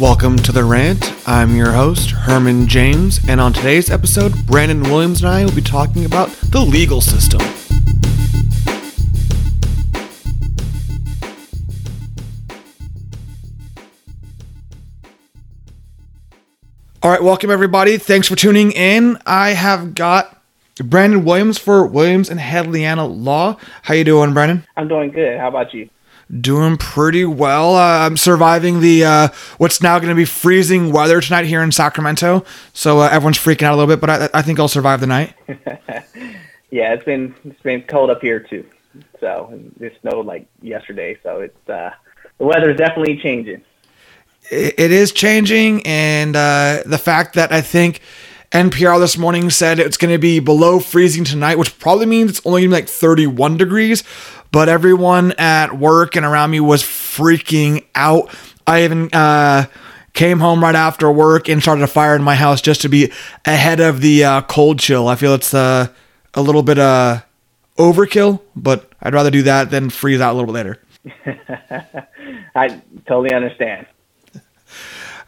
Welcome to The Rant. I'm your host, Herman James, and on today's episode, Brandon Williams and I will be talking about the legal system. All right, welcome everybody. Thanks for tuning in. I have got Brandon Williams for Williams and Javellana Law. How you doing, Brandon? I'm doing good. How about you? Doing pretty well. Uh, I'm surviving the uh, what's now going to be freezing weather tonight here in Sacramento. So uh, everyone's freaking out a little bit, but I, I think I'll survive the night. yeah, it's been it's been cold up here too. So it snowed like yesterday. So it's uh, the weather is definitely changing it is changing, and uh, the fact that I think NPR this morning said it's going to be below freezing tonight, which probably means it's only going to be like 31 degrees. But everyone at work and around me was freaking out. I even uh, came home right after work and started a fire in my house just to be ahead of the uh, cold chill. I feel it's uh, a little bit uh, overkill, but I'd rather do that than freeze out a little bit later. I totally understand.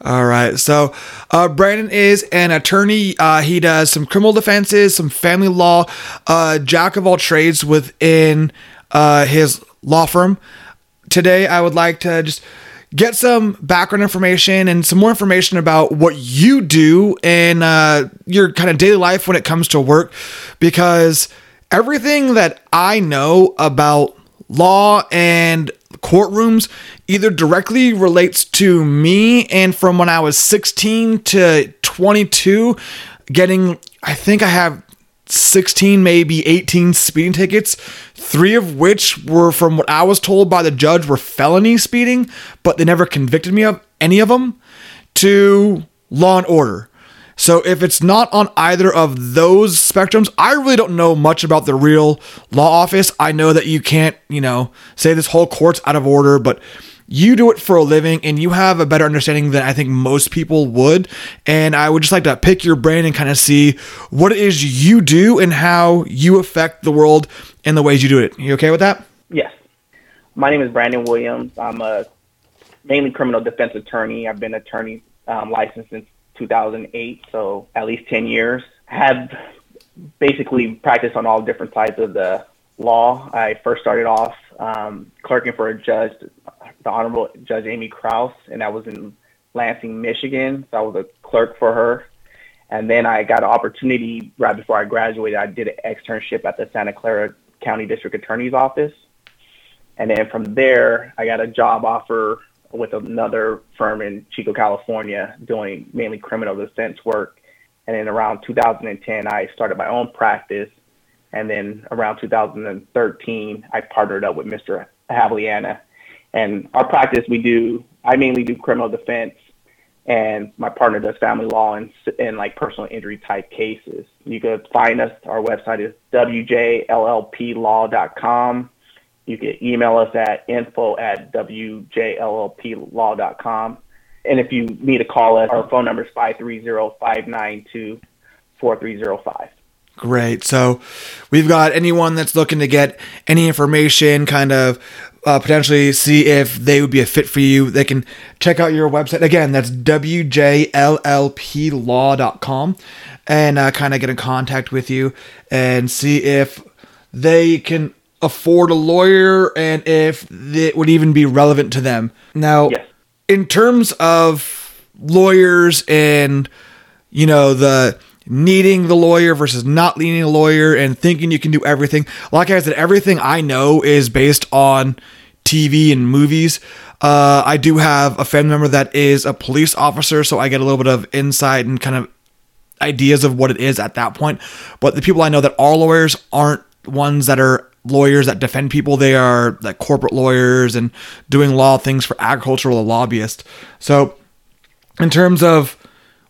All right. So, uh, Brandon is an attorney. Uh, he does some criminal defenses, some family law, uh, jack of all trades within uh, his law firm. Today, I would like to just get some background information and some more information about what you do in uh, your kind of daily life when it comes to work, because everything that I know about law and courtrooms either directly relates to me and from when I was 16 to 22 getting I think I have 16 maybe 18 speeding tickets 3 of which were from what I was told by the judge were felony speeding but they never convicted me of any of them to law and order so if it's not on either of those spectrums, I really don't know much about the real law office. I know that you can't, you know, say this whole court's out of order, but you do it for a living and you have a better understanding than I think most people would. And I would just like to pick your brain and kind of see what it is you do and how you affect the world and the ways you do it. You okay with that? Yes. My name is Brandon Williams. I'm a mainly criminal defense attorney. I've been attorney um, licensed since 2008, so at least 10 years. Have basically practiced on all different sides of the law. I first started off um, clerking for a judge, the Honorable Judge Amy Kraus, and that was in Lansing, Michigan. So I was a clerk for her. And then I got an opportunity right before I graduated. I did an externship at the Santa Clara County District Attorney's Office. And then from there, I got a job offer with another firm in Chico, California, doing mainly criminal defense work. And then around 2010, I started my own practice. And then around 2013, I partnered up with Mr. Javellana. And our practice, we do, I mainly do criminal defense, and my partner does family law and, and like personal injury type cases. You could find us. Our website is wjllplaw.com. You can email us at info at wjllplaw.com. And if you need to call us, our phone number is 530-592-4305. Great. So we've got anyone that's looking to get any information, kind of uh, potentially see if they would be a fit for you. They can check out your website. Again, that's wjllplaw.com and uh, kind of get in contact with you and see if they can afford a lawyer and if it would even be relevant to them. Now, yes. in terms of lawyers and, you know, the needing the lawyer versus not needing a lawyer and thinking you can do everything, like I said, everything I know is based on TV and movies. Uh, I do have a family member that is a police officer, so I get a little bit of insight and kind of ideas of what it is at that point. But the people I know that are lawyers aren't ones that are lawyers that defend people. They are like corporate lawyers and doing law things for agricultural lobbyists. So, in terms of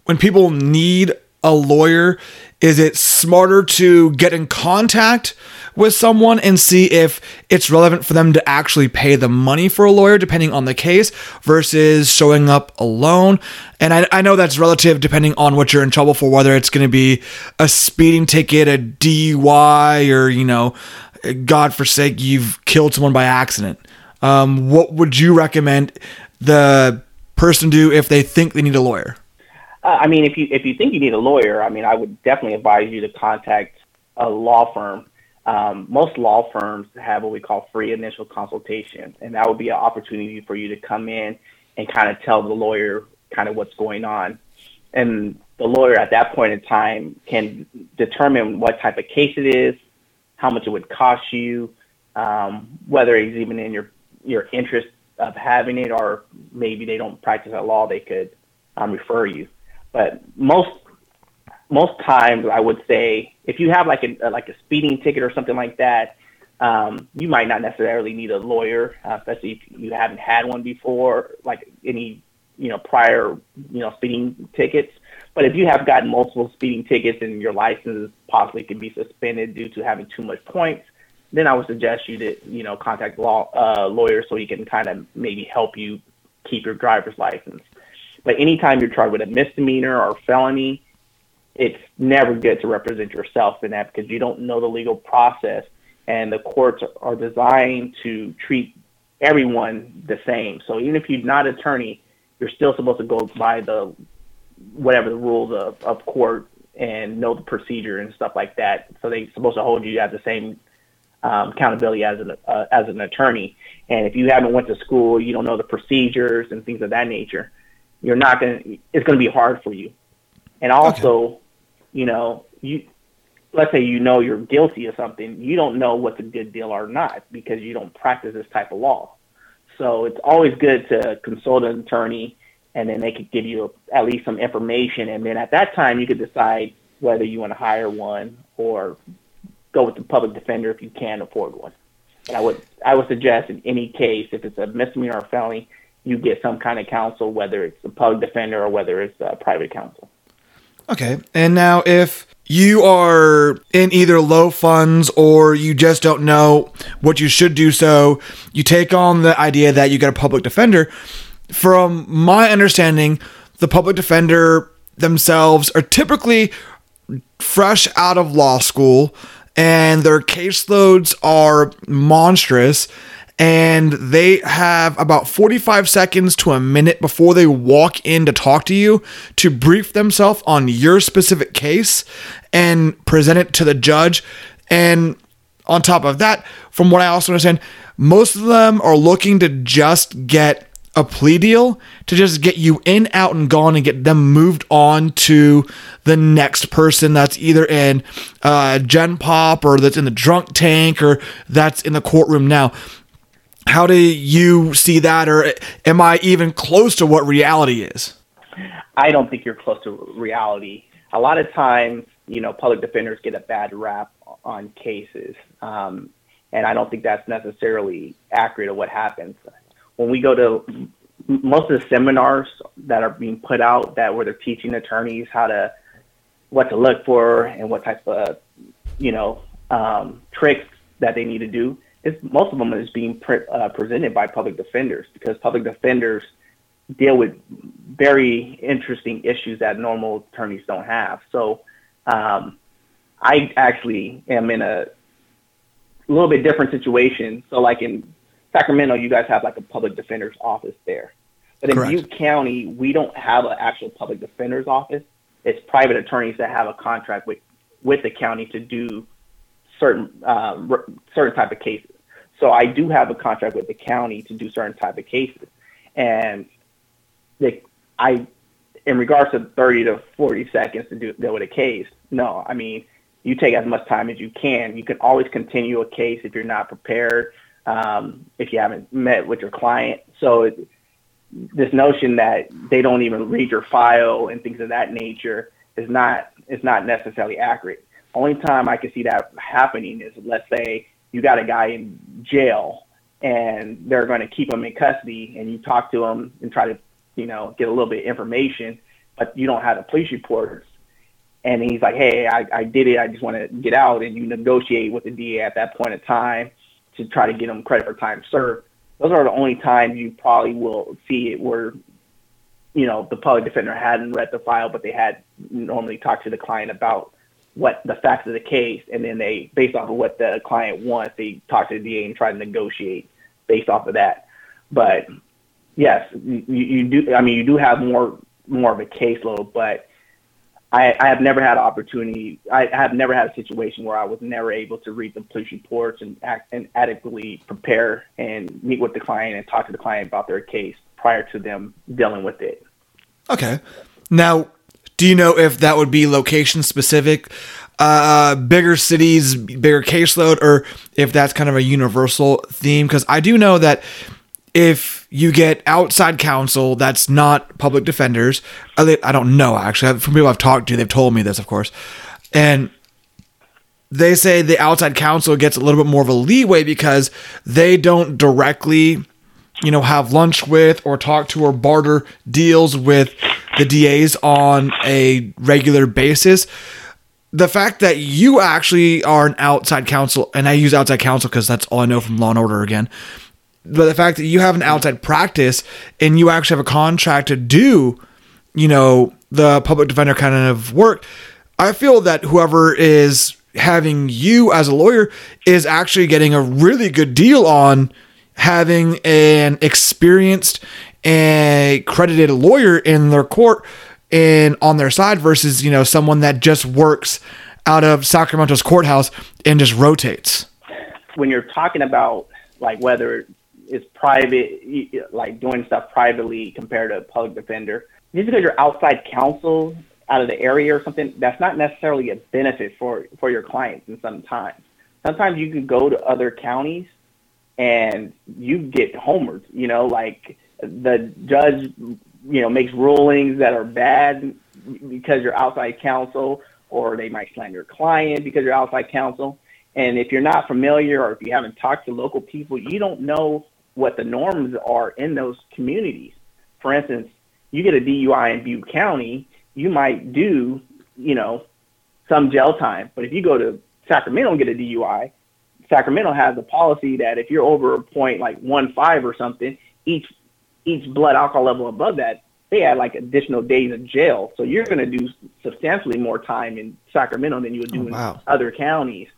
when people need a lawyer, is it smarter to get in contact with someone and see if it's relevant for them to actually pay the money for a lawyer, depending on the case, versus showing up alone? And I, I know that's relative depending on what you're in trouble for, whether it's going to be a speeding ticket, a DUI, or, you know, God forsake, you've killed someone by accident. Um, what would you recommend the person do if they think they need a lawyer? Uh, I mean, if you if you think you need a lawyer, I mean, I would definitely advise you to contact a law firm. Um, most law firms have what we call free initial consultation, and that would be an opportunity for you to come in and kind of tell the lawyer kind of what's going on. And the lawyer at that point in time can determine what type of case it is, how much it would cost you, um, whether it's even in your your interest of having it, or maybe they don't practice at law, they could um, refer you. But most most times, I would say if you have like a like a speeding ticket or something like that, um, you might not necessarily need a lawyer, uh, especially if you haven't had one before, like any you know prior you know speeding tickets. But if you have gotten multiple speeding tickets and your license possibly could be suspended due to having too much points, then I would suggest you to you know contact law uh, lawyer so he can kind of maybe help you keep your driver's license. But anytime you're charged with a misdemeanor or felony, it's never good to represent yourself in that because you don't know the legal process, and the courts are designed to treat everyone the same. So even if you're not an attorney, you're still supposed to go by the whatever the rules of, of court and know the procedure and stuff like that. So they're supposed to hold you at the same um, accountability as an uh, as an attorney. And if you haven't went to school, you don't know the procedures and things of that nature. You're not gonna. It's gonna be hard for you. And also, okay. you know, you let's say you know you're guilty of something, you don't know what's a good deal or not because you don't practice this type of law. So it's always good to consult an attorney, and then they could give you at least some information, and then at that time you could decide whether you want to hire one or go with the public defender if you can afford one. And I would I would suggest in any case, if it's a misdemeanor or felony, you get some kind of counsel, whether it's a public defender or whether it's a private counsel. Okay, and now if you are in either low funds or you just don't know what you should do so you take on the idea that you get a public defender from my understanding the public defender themselves are typically fresh out of law school and their caseloads are monstrous and they have about 45 seconds to a minute before they walk in to talk to you to brief themselves on your specific case and present it to the judge and on top of that from what i also understand most of them are looking to just get a plea deal to just get you in, out, and gone and get them moved on to the next person that's either in uh, Gen Pop or that's in the drunk tank or that's in the courtroom now. How do you see that, or am I even close to what reality is? I don't think you're close to reality. A lot of times, you know, public defenders get a bad rap on cases, um, and I don't think that's necessarily accurate of what happens when we go to most of the seminars that are being put out that where they're teaching attorneys how to what to look for and what type of you know um, tricks that they need to do is most of them is being pre- uh, presented by public defenders because public defenders deal with very interesting issues that normal attorneys don't have. So um, I actually am in a little bit different situation. So like in Sacramento, you guys have like a public defender's office there. But in Correct. Butte County, we don't have an actual public defender's office. It's private attorneys that have a contract with with the county to do certain uh, certain type of cases. So I do have a contract with the county to do certain type of cases, and the I, in regards to thirty to forty seconds to do deal with a case, no, I mean you take as much time as you can. You can always continue a case if you're not prepared um, if you haven't met with your client. So it, this notion that they don't even read your file and things of that nature is not is not necessarily accurate. Only time I can see that happening is let's say you got a guy in jail and they're going to keep him in custody and you talk to him and try to you know get a little bit of information, but you don't have the police reports. And he's like, "Hey, I, I did it. I just want to get out." And you negotiate with the DA at that point in time to try to get him credit for time served. Those are the only times you probably will see it where, you know, the public defender hadn't read the file, but they had normally talked to the client about what the facts of the case, and then they, based off of what the client wants, they talk to the DA and try to negotiate based off of that. But yes, you, you do. I mean, you do have more more of a caseload, but I, I have never had an opportunity. I have never had a situation where I was never able to read the police reports and act and adequately prepare and meet with the client and talk to the client about their case prior to them dealing with it. Okay. Now, do you know if that would be location specific, uh, bigger cities, bigger caseload, or if that's kind of a universal theme? Because I do know that if you get outside counsel that's not public defenders, I don't know actually. From people I've talked to, they've told me this, of course, and they say the outside counsel gets a little bit more of a leeway because they don't directly, you know, have lunch with or talk to or barter deals with the DAs on a regular basis. The fact that you actually are an outside counsel, and I use outside counsel because that's all I know from Law and Order again, but the fact that you have an outside practice and you actually have a contract to do, you know, the public defender kind of work, I feel that whoever is having you as a lawyer is actually getting a really good deal on having an experienced and credited lawyer in their court and on their side versus, you know, someone that just works out of Sacramento's courthouse and just rotates. When you're talking about like whether it's private, like doing stuff privately compared to a public defender. Just because you're outside counsel out of the area or something, that's not necessarily a benefit for for your clients. And sometimes, sometimes you can go to other counties and you get homered. You know, like the judge, you know, makes rulings that are bad because you're outside counsel, or they might slander your client because you're outside counsel. And if you're not familiar or if you haven't talked to local people, you don't know what the norms are in those communities. For instance, you get a DUI in Butte County, you might do, you know, some jail time. But if you go to Sacramento and get a DUI, Sacramento has a policy that if you're over a point like one five or something, each each blood alcohol level above that, they add like additional days in jail. So you're going to do substantially more time in Sacramento than you would do oh, wow. in other counties.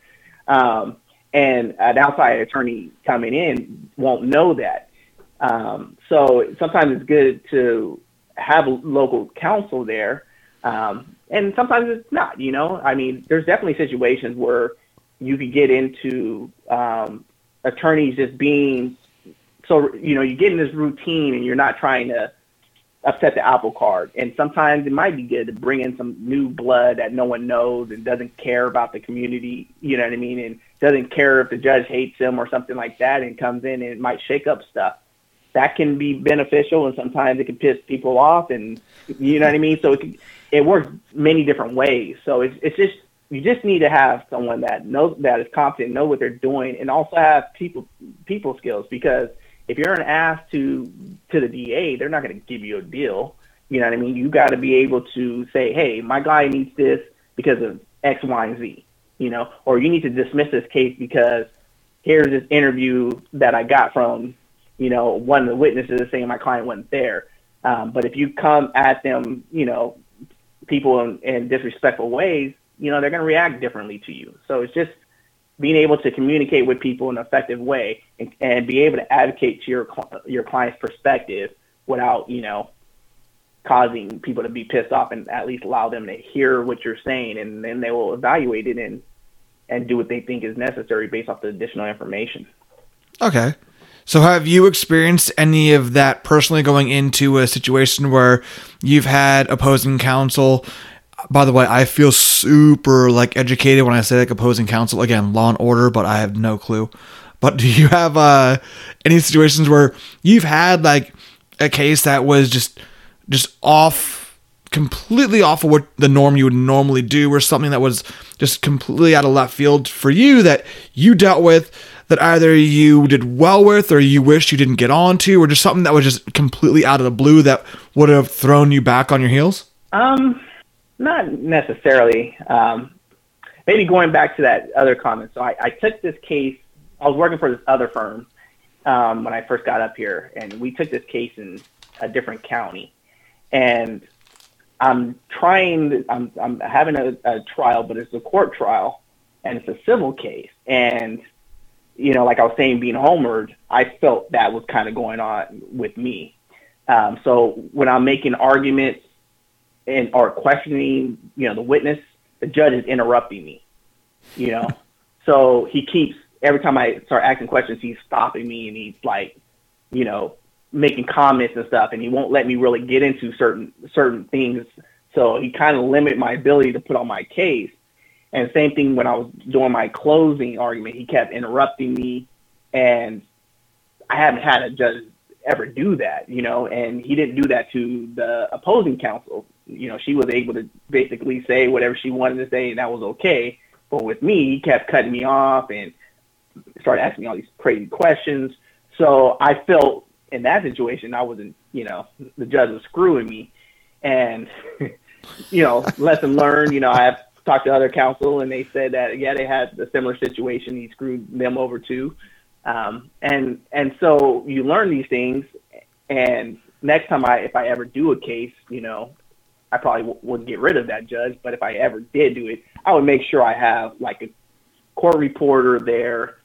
Um, and an outside attorney coming in won't know that. Um, so sometimes it's good to have local counsel there, um, and sometimes it's not. You know, I mean, there's definitely situations where you could get into um, attorneys just being so you know you get in this routine and you're not trying to upset the apple cart. And sometimes it might be good to bring in some new blood that no one knows and doesn't care about the community, you know what I mean? And doesn't care if the judge hates him or something like that and comes in and it might shake up stuff. That can be beneficial and sometimes it can piss people off and you know what I mean? So it can, it works many different ways. So it's it's just you just need to have someone that knows that is competent, know what they're doing, and also have people people skills because if you're an ass to to the DA, they're not going to give you a deal. You know what I mean? You got to be able to say, hey, my guy needs this because of X, Y, and Z. You know, or you need to dismiss this case because here's this interview that I got from, you know, one of the witnesses saying my client wasn't there. Um, but if you come at them, you know, people in, in disrespectful ways, you know, they're going to react differently to you. So it's just being able to communicate with people in an effective way and, and be able to advocate to your your client's perspective without you know causing people to be pissed off and at least allow them to hear what you're saying and then they will evaluate it and and do what they think is necessary based off the additional information. Okay. So have you experienced any of that personally going into a situation where you've had opposing counsel by the way, I feel super like educated when I say like opposing counsel. Again, law and order, but I have no clue. But do you have uh, any situations where you've had like a case that was just just off, completely off of what the norm you would normally do, or something that was just completely out of left field for you that you dealt with that either you did well with or you wish you didn't get onto, or just something that was just completely out of the blue that would have thrown you back on your heels? Um, not necessarily. Um, maybe going back to that other comment. So I, I took this case. I was working for this other firm um, when I first got up here, and we took this case in a different county. And I'm trying. I'm I'm having a, a trial, but it's a court trial, and it's a civil case. And you know, like I was saying, being homered, I felt that was kind of going on with me. Um, so when I'm making arguments and or questioning, you know, the witness, the judge is interrupting me. You know, so he keeps every time I start asking questions, he's stopping me and he's like, you know, making comments and stuff, and he won't let me really get into certain certain things. So he kind of limit my ability to put on my case. And same thing when I was doing my closing argument, he kept interrupting me, and I haven't had a judge ever do that, you know, and he didn't do that to the opposing counsel. You know, she was able to basically say whatever she wanted to say, and that was okay. But with me, he kept cutting me off and started asking me all these crazy questions. So I felt in that situation, I wasn't, you know, the judge was screwing me. And, you know, lesson learned, you know, I've talked to other counsel and they said that, yeah, they had a similar situation. He screwed them over too. Um, and and so you learn these things, and next time I if I ever do a case, you know, I probably w- wouldn't get rid of that judge. But if I ever did do it, I would make sure I have like a court reporter there,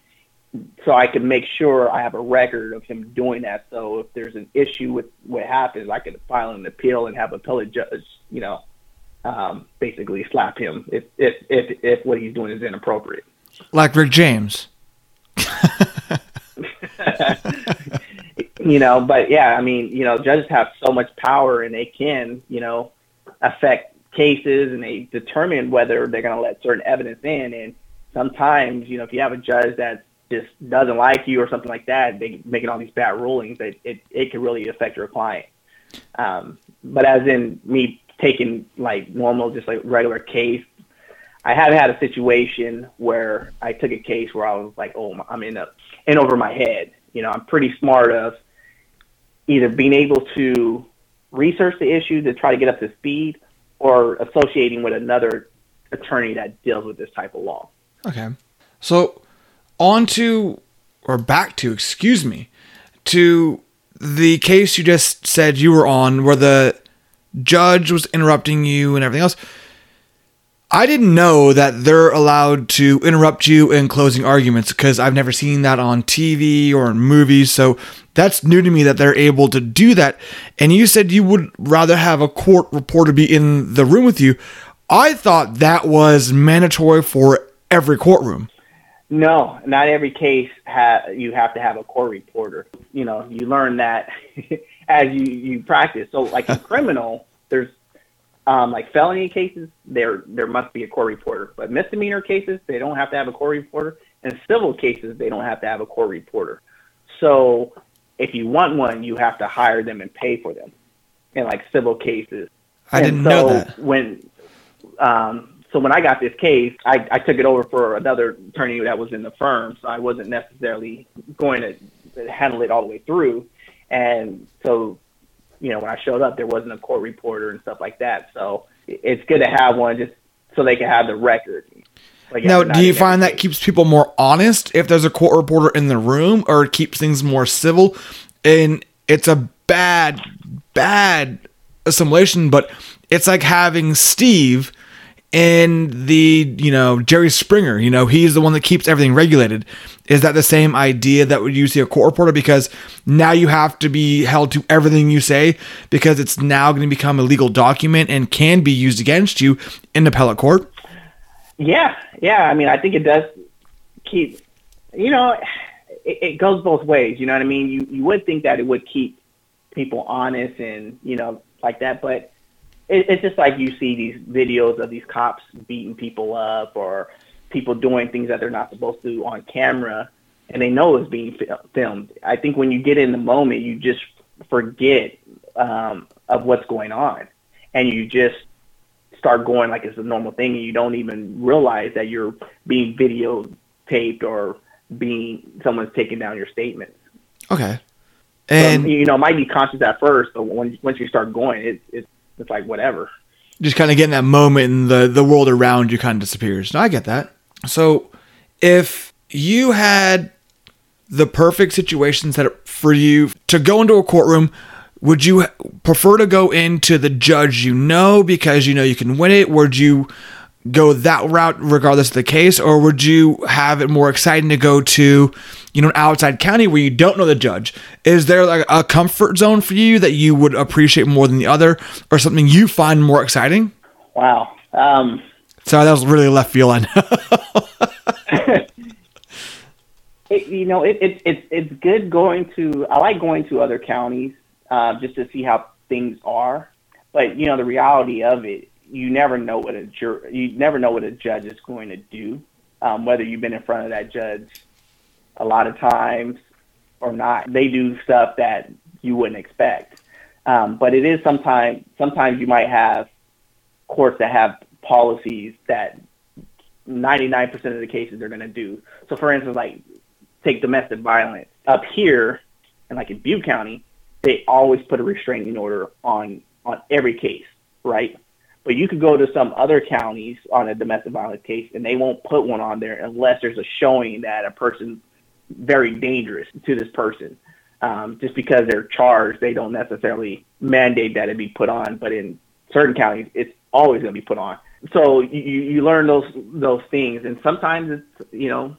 so I can make sure I have a record of him doing that. So if there's an issue with what happens, I can file an appeal and have a appellate judge, you know, um, basically slap him if if if if what he's doing is inappropriate. Like Rick James. you know, but yeah, I mean, you know, judges have so much power and they can, you know, affect cases and they determine whether they're going to let certain evidence in. And sometimes, you know, if you have a judge that just doesn't like you or something like that, they making all these bad rulings, that it, it can really affect your client. Um, but as in me taking like normal, just like regular case, I have had a situation where I took a case where I was like, oh, I'm in a in over my head. You know, I'm pretty smart of either being able to research the issue to try to get up to speed or associating with another attorney that deals with this type of law. Okay. So on to or back to, excuse me, to the case you just said you were on where the judge was interrupting you and everything else. I didn't know that they're allowed to interrupt you in closing arguments because I've never seen that on TV or in movies. So that's new to me that they're able to do that. And you said you would rather have a court reporter be in the room with you. I thought that was mandatory for every courtroom. No, not every case ha- you have to have a court reporter. You know, you learn that as you, you practice. So, like in criminal, there's um, like felony cases, there there must be a court reporter. But misdemeanor cases, they don't have to have a court reporter. And civil cases, they don't have to have a court reporter. So if you want one, you have to hire them and pay for them. In like civil cases. I and didn't so know that. When um, so when I got this case, I, I took it over for another attorney that was in the firm, so I wasn't necessarily going to handle it all the way through. And so you know, when I showed up, there wasn't a court reporter and stuff like that. So it's good to have one just so they can have the record. Like, now, do you find that keeps people more honest if there's a court reporter in the room, or it keeps things more civil? And it's a bad, bad assimilation, but it's like having Steve in the you know Jerry Springer. You know he's the one that keeps everything regulated. Is that the same idea that would you see a court reporter? Because now you have to be held to everything you say because it's now going to become a legal document and can be used against you in appellate court. Yeah, yeah. I mean, I think it does keep. You know, it, it goes both ways. You know what I mean? You you would think that it would keep people honest and you know like that, but it, it's just like you see these videos of these cops beating people up or people doing things that they're not supposed to on camera, and they know it's being filmed. I think when you get in the moment, you just forget um, of what's going on, and you just start going like it's a normal thing, and you don't even realize that you're being videotaped or being someone's taking down your statements. Okay. And so, you know, it might be conscious at first, but when once you start going, it, it's it's like whatever. Just kind of getting that moment and the the world around you kind of disappears. No, I get that. So if you had the perfect situation set up for you to go into a courtroom, would you prefer to go into the judge you know because you know you can win it? Would you go that route regardless of the case, or would you have it more exciting to go to, you know, an outside county where you don't know the judge? Is there like a comfort zone for you that you would appreciate more than the other, or something you find more exciting? Wow. Um, Sorry, that was really left field. I you know, it, it, it, it's good going to. I like going to other counties uh, just to see how things are. But you know, the reality of it, you never know what a jur- you never know what a judge is going to do, um, whether you've been in front of that judge a lot of times or not. They do stuff that you wouldn't expect. Um, but it is sometimes sometimes you might have courts that have policies that 99% of the cases they're going to do. So for instance, like take domestic violence up here, and like in Butte County, they always put a restraining order on on every case, right? But you could go to some other counties on a domestic violence case, and they won't put one on there unless there's a showing that a person's very dangerous to this person. Um, just because they're charged, they don't necessarily mandate that it be put on. But in certain counties, it's always going to be put on. So you, you learn those those things, and sometimes it's you know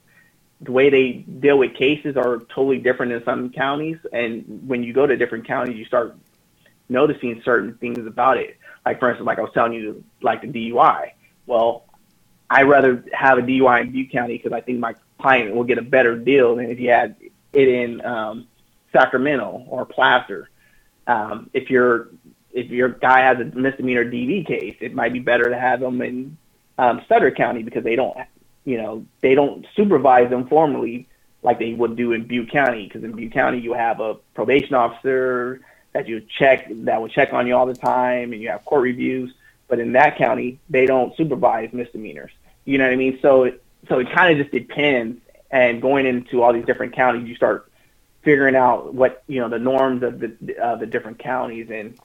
the way they deal with cases are totally different in some counties. And when you go to different counties, you start noticing certain things about it. Like for instance, like I was telling you, like the DUI. Well, I rather have a DUI in Butte County because I think my client will get a better deal than if you had it in um, Sacramento or Placer. Um, if your if your guy has a misdemeanor DV case, it might be better to have them in um, Sutter County because they don't, you know, they don't supervise them formally like they would do in Butte County. Because in Butte County, you have a probation officer that you check that will check on you all the time, and you have court reviews. But in that county, they don't supervise misdemeanors. You know what I mean? So it, so it kind of just depends. And going into all these different counties, you start figuring out what you know the norms of the uh, the different counties, and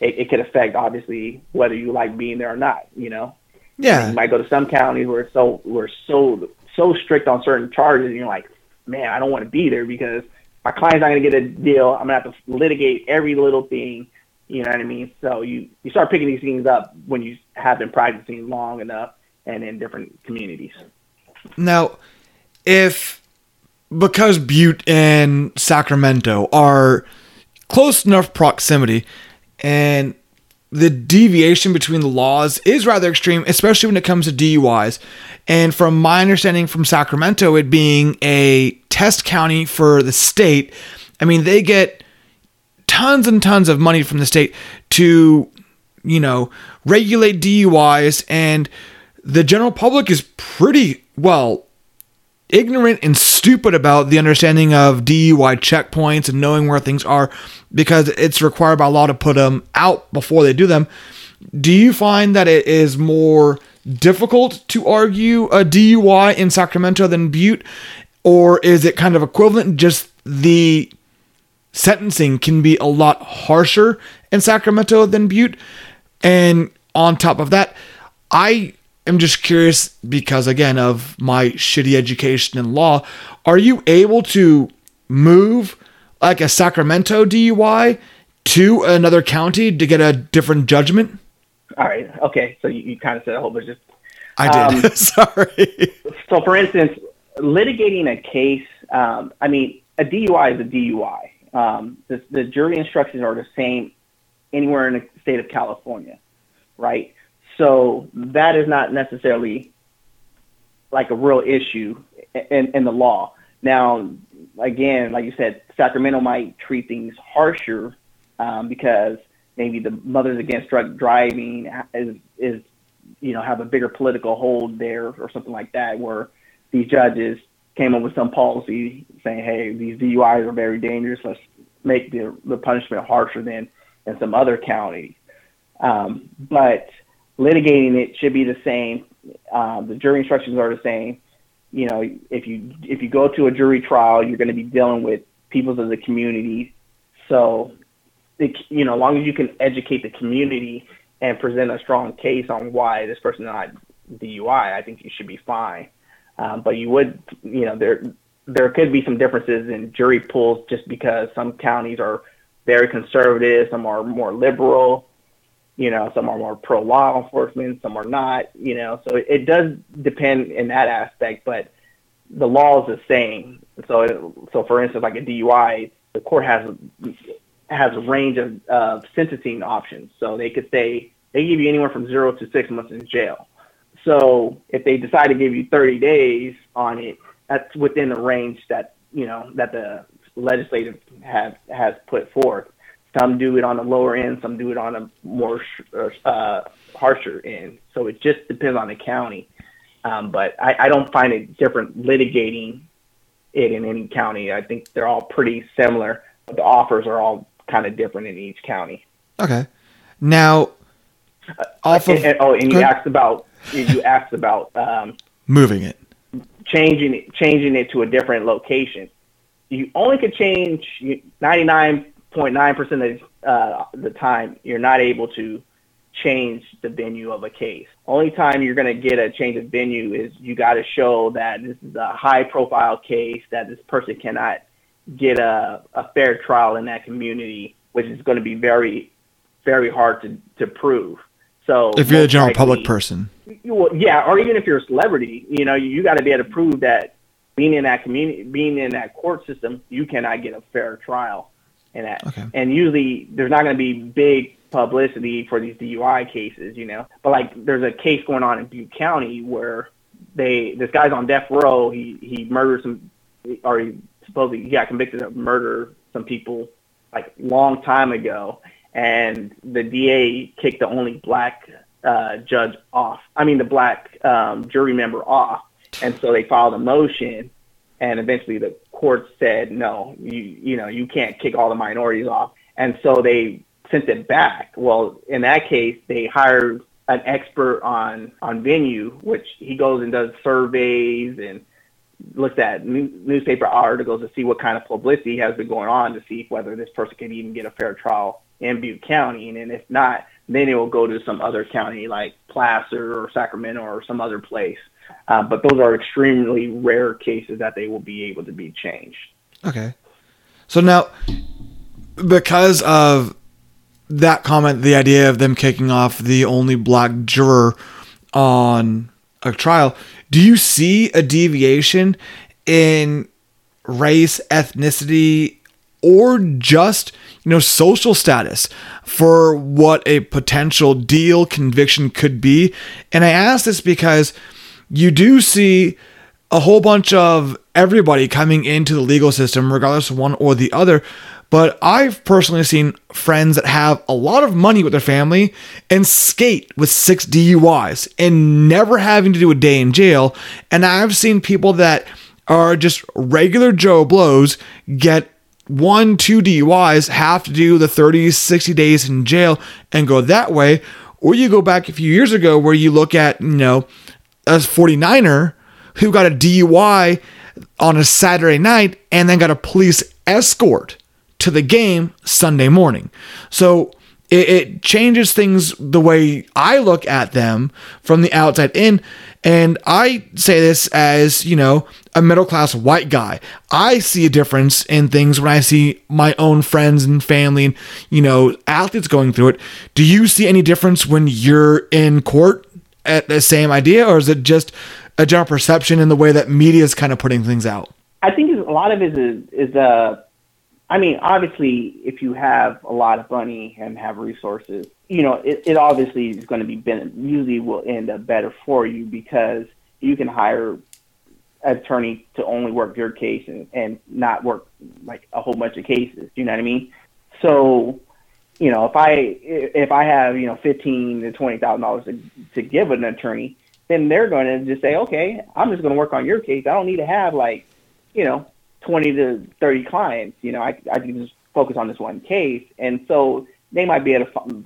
it, it could affect obviously whether you like being there or not. You know, Yeah. you might go to some counties where it's so we're so so strict on certain charges, and you're like, man, I don't want to be there because my client's not gonna get a deal. I'm gonna have to litigate every little thing. You know what I mean? So you you start picking these things up when you have been practicing long enough and in different communities. Now, if because Butte and Sacramento are close enough proximity and the deviation between the laws is rather extreme, especially when it comes to DUIs. And from my understanding from Sacramento, it being a test county for the state, I mean, they get tons and tons of money from the state to, you know, regulate DUIs. And the general public is pretty, well, ignorant and stupid about the understanding of DUI checkpoints and knowing where things are because it's required by law to put them out before they do them. Do you find that it is more difficult to argue a DUI in Sacramento than Butte? Or is it kind of equivalent? Just the sentencing can be a lot harsher in Sacramento than Butte. And on top of that, I am just curious because, again, of my shitty education in law, are you able to move like a Sacramento DUI to another county to get a different judgment? All right. Okay. So you, you kind of said a whole bunch of. I did. Um, Sorry. So, for instance, litigating a case, um, I mean, a DUI is a DUI. Um, the, the jury instructions are the same anywhere in the state of California, right? So that is not necessarily like a real issue in, in the law. Now, again, like you said, Sacramento might treat things harsher um, because maybe the Mothers Against Drunk Driving is is you know have a bigger political hold there or something like that, where these judges came up with some policy saying, hey, these DUIs are very dangerous. Let's make the the punishment harsher than in some other counties. Um, but litigating it should be the same. Um, the jury instructions are the same. You know, if you if you go to a jury trial, you're going to be dealing with people of the community. So, it, you know, as long as you can educate the community and present a strong case on why this person not DUI, I think you should be fine. Um, but you would, you know, there there could be some differences in jury pools just because some counties are very conservative, some are more liberal. You know, some are more pro law enforcement, some are not. You know, so it, does depend in that aspect, but the law is the same. So, it, so for instance, like a DUI, the court has has a range of uh, sentencing options. So they could say they give you anywhere from zero to six months in jail. So if they decide to give you 30 days on it, that's within the range that you know that the legislative have has put forth. Some do it on the lower end, some do it on a more uh, harsher end. So it just depends on the county. Um, but I, I don't find it different litigating it in any county. I think they're all pretty similar, but the offers are all kind of different in each county. Okay. Now, uh, off of, and, and, oh, and you asked about you asked about um, moving it, changing it, changing it to a different location. You only could change ninety nine point nine percent of uh, the time. You're not able to change the venue of a case. Only time you're going to get a change of venue is you got to show that this is a high profile case that this person cannot get a, a fair trial in that community, which is going to be very, very hard to, to prove. So if you're a general likely, public person, well, yeah, or even if you're a celebrity, you know, you got to be able to prove that being in that community, being in that court system, you cannot get a fair trial in that. Okay. And usually, there's not going to be big publicity for these DUI cases, you know. But like, there's a case going on in Butte County where they this guy's on death row. He he murdered some, or he supposedly he got convicted of murder some people like long time ago, and the DA kicked the only black uh, judge off. I mean, the black um, jury member off, and so they filed a motion, and eventually the court said no, you you know you can't kick all the minorities off, and so they sent it back. Well, in that case, they hired an expert on on venue, which he goes and does surveys and looks at new, newspaper articles to see what kind of publicity has been going on to see whether this person can even get a fair trial in Butte County, and if not, then it will go to some other county like Placer or Sacramento or some other place. Uh, but those are extremely rare cases that they will be able to be changed. Okay. So now, because of that comment, the idea of them kicking off the only black juror on a trial, do you see a deviation in race, ethnicity, or just you know social status for what a potential deal conviction could be? And I ask this because you do see a whole bunch of everybody coming into the legal system, regardless of one or the other, but I've personally seen friends that have a lot of money with their family and skate with six DUIs and never having to do a day in jail. And I've seen people that are just regular Joe Blows get one, two DUIs, have to do the 30, 60 days in jail and go that way. Or you go back a few years ago where you look at, you know, a 49er who got a DUI on a Saturday night and then got a police escort to the game Sunday morning. So it, it, changes things the way I look at them from the outside in. And I say this as, you know, a middle class white guy. I see a difference in things when I see my own friends and family and, you know, athletes going through it. Do you see any difference when you're in court at the same idea, or is it just a general perception in the way that media is kind of putting things out? I think a lot of it is, is uh, I mean, obviously, if you have a lot of money and have resources, you know, it, it obviously is going to be ben- usually will end up better for you because you can hire attorney to only work your case and, and not work like a whole bunch of cases. You know what I mean? So, you know, if I if I have you know fifteen to twenty thousand dollars to give an attorney, then they're going to just say, okay, I'm just going to work on your case. I don't need to have like, you know, 20 to 30 clients. You know, I, I can just focus on this one case. And so they might be able to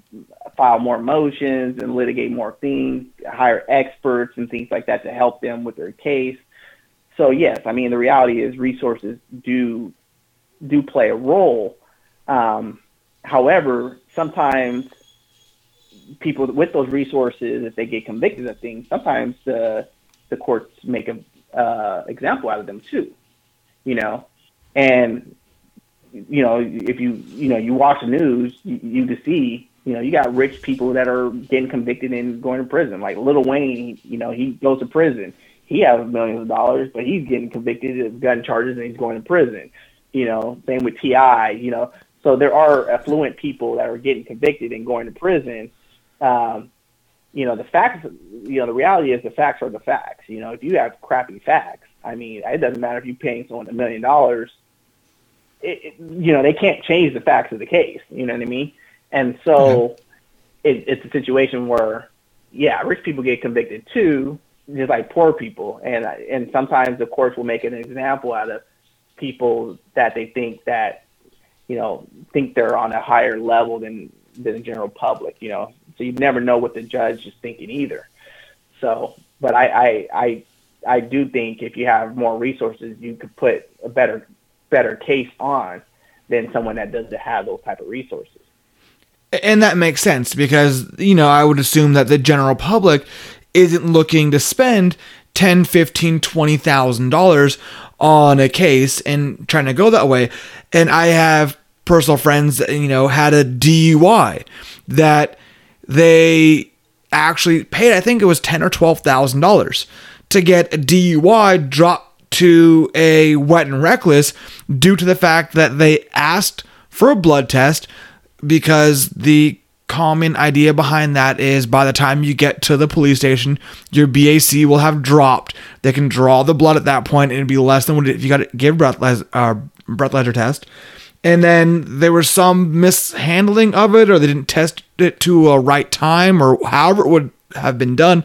file more motions and litigate more things, hire experts and things like that to help them with their case. So yes, I mean the reality is resources do do play a role. Um, however, sometimes people with those resources, if they get convicted of things, sometimes the the courts make a uh, example out of them too you know, and you know if you you know you watch the news, you, you can see you know, you got rich people that are getting convicted and going to prison. Like Lil Wayne, you know, he goes to prison. He has millions of dollars, but he's getting convicted of gun charges and he's going to prison. You know, same with T.I., you know. So there are affluent people that are getting convicted and going to prison. Um, you know, the facts, you know, the reality is the facts are the facts. You know, if you have crappy facts, I mean, it doesn't matter if you're paying someone a million dollars. It, you know, they can't change the facts of the case. You know what I mean? And so it, it's a situation where, yeah, rich people get convicted too, just like poor people. And and sometimes the courts will make an example out of people that they think that, you know, think they're on a higher level than than the general public. You know, so you never know what the judge is thinking either. So, but I I I, I do think if you have more resources, you could put a better better case on than someone that doesn't have those type of resources. And that makes sense because, you know, I would assume that the general public isn't looking to spend ten, fifteen, twenty thousand dollars on a case and trying to go that way. And I have personal friends that, you know, had a DUI that they actually paid, I think it was ten or twelve thousand dollars to get a DUI dropped to a wet and reckless due to the fact that they asked for a blood test because the common idea behind that is by the time you get to the police station, your BAC will have dropped. They can draw the blood at that point and it'd be less than what if you got to give breathalyzer, uh, breathalyzer test. And then there was some mishandling of it, or they didn't test it to a right time, or however it would have been done.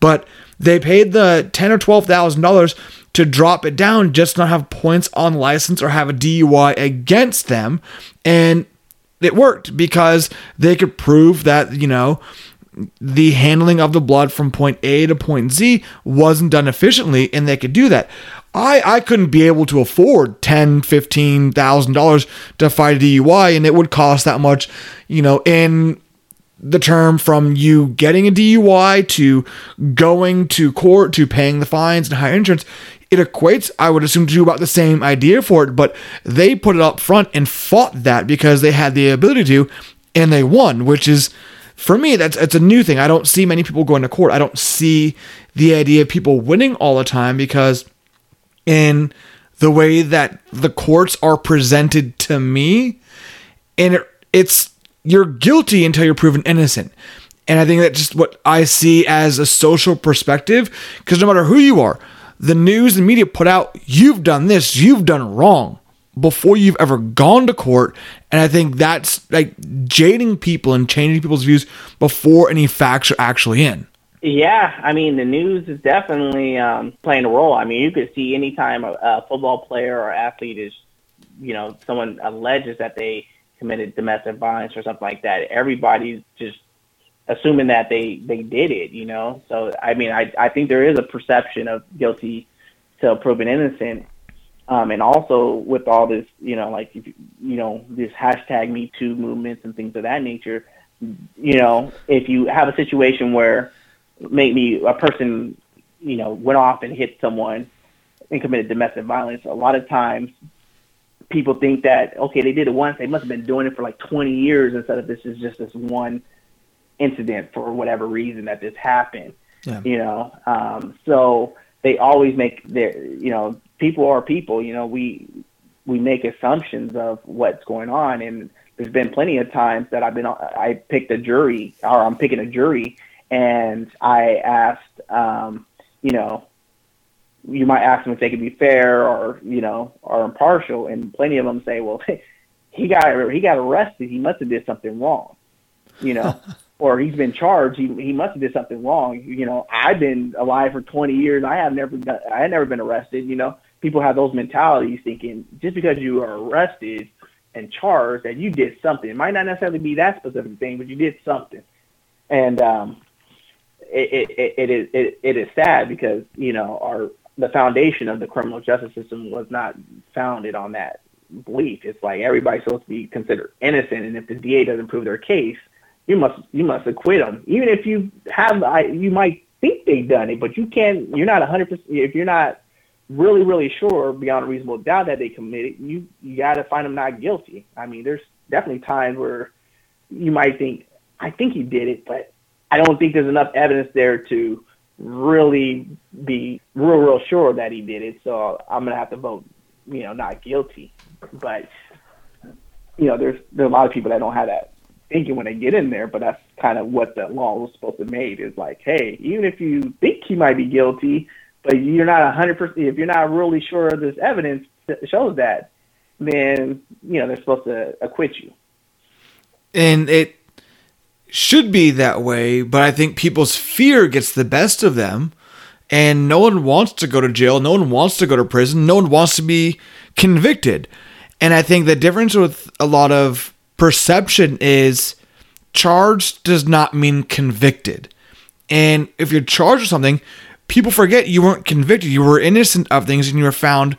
But they paid the ten or twelve thousand dollars to drop it down, just not have points on license or have a DUI against them, and it worked because they could prove that, you know, the handling of the blood from point A to point Z wasn't done efficiently and they could do that. I, I couldn't be able to afford ten, fifteen thousand dollars to fight a DUI and it would cost that much, you know, in the term from you getting a DUI to going to court to paying the fines and higher insurance, it equates, I would assume, to about the same idea for it, but they put it up front and fought that because they had the ability to, and they won, which is for me, that's it's a new thing. I don't see many people going to court. I don't see the idea of people winning all the time because in the way that the courts are presented to me, and it, it's you're guilty until you're proven innocent. And I think that's just what I see as a social perspective, because no matter who you are, the news and media put out, you've done this, you've done wrong before you've ever gone to court. And I think that's like jading people and changing people's views before any facts are actually in. Yeah, I mean, the news is definitely um, playing a role. I mean, you could see anytime a, a football player or athlete is, you know, someone alleges that they committed domestic violence or something like that, everybody's just assuming that they they did it, you know. So I mean, I I think there is a perception of guilty till proven innocent, um, and also with all this, you know, like if, you know this hashtag Me Too movements and things of that nature, you know, if you have a situation where maybe a person, you know, went off and hit someone and committed domestic violence, a lot of times people think that okay, they did it once, they must have been doing it for like 20 years instead of this is just this one incident for whatever reason that this happened. Yeah. You know, um, so they always make their, you know, people are people. You know, we we make assumptions of what's going on, and there's been plenty of times that I've been I picked a jury or I'm picking a jury, and I asked, um, you know, you might ask them if they could be fair or you know or impartial, and plenty of them say, well, he got he got arrested, he must have did something wrong, you know. or he's been charged, he he must have did something wrong. You know, I've been alive for 20 years. I have never done, I had never been arrested. You know, people have those mentalities thinking just because you are arrested and charged that you did something. It might not necessarily be that specific thing, but you did something. And um, it, it, it is it, it is sad because you know our the foundation of the criminal justice system was not founded on that belief. It's like everybody's supposed to be considered innocent, and if the DA doesn't prove their case, you must you must acquit them. Even if you have, I, you might think they've done it, but you can't. You're not 100. percent If you're not really really sure beyond a reasonable doubt that they committed, you you got to find them not guilty. I mean, there's definitely times where you might think I think he did it, but I don't think there's enough evidence there to really be real, real sure that he did it. So I'm gonna have to vote, you know, not guilty. But you know, there's there's a lot of people that don't have that thinking when they get in there. But that's kind of what the law was supposed to make is like, hey, even if you think he might be guilty, but you're not hundred percent, if you're not really sure this evidence shows that, then you know they're supposed to acquit you. And it should be that way, but I think people's fear gets the best of them. And no one wants to go to jail. No one wants to go to prison. No one wants to be convicted. And I think the difference with a lot of perception is charged does not mean convicted. And if you're charged with something, people forget you weren't convicted. You were innocent of things and you were found,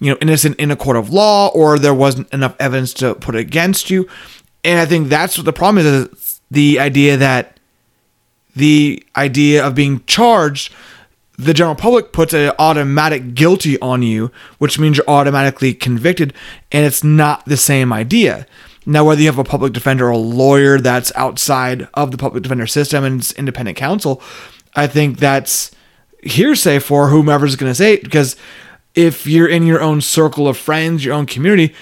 you know, innocent in a court of law or there wasn't enough evidence to put against you. And I think that's what the problem is the idea that the idea of being charged, the general public puts an automatic guilty on you, which means you're automatically convicted, and it's not the same idea. Now, whether you have a public defender or a lawyer that's outside of the public defender system and it's independent counsel, I think that's hearsay for whomever's going to say it because if you're in your own circle of friends, your own community,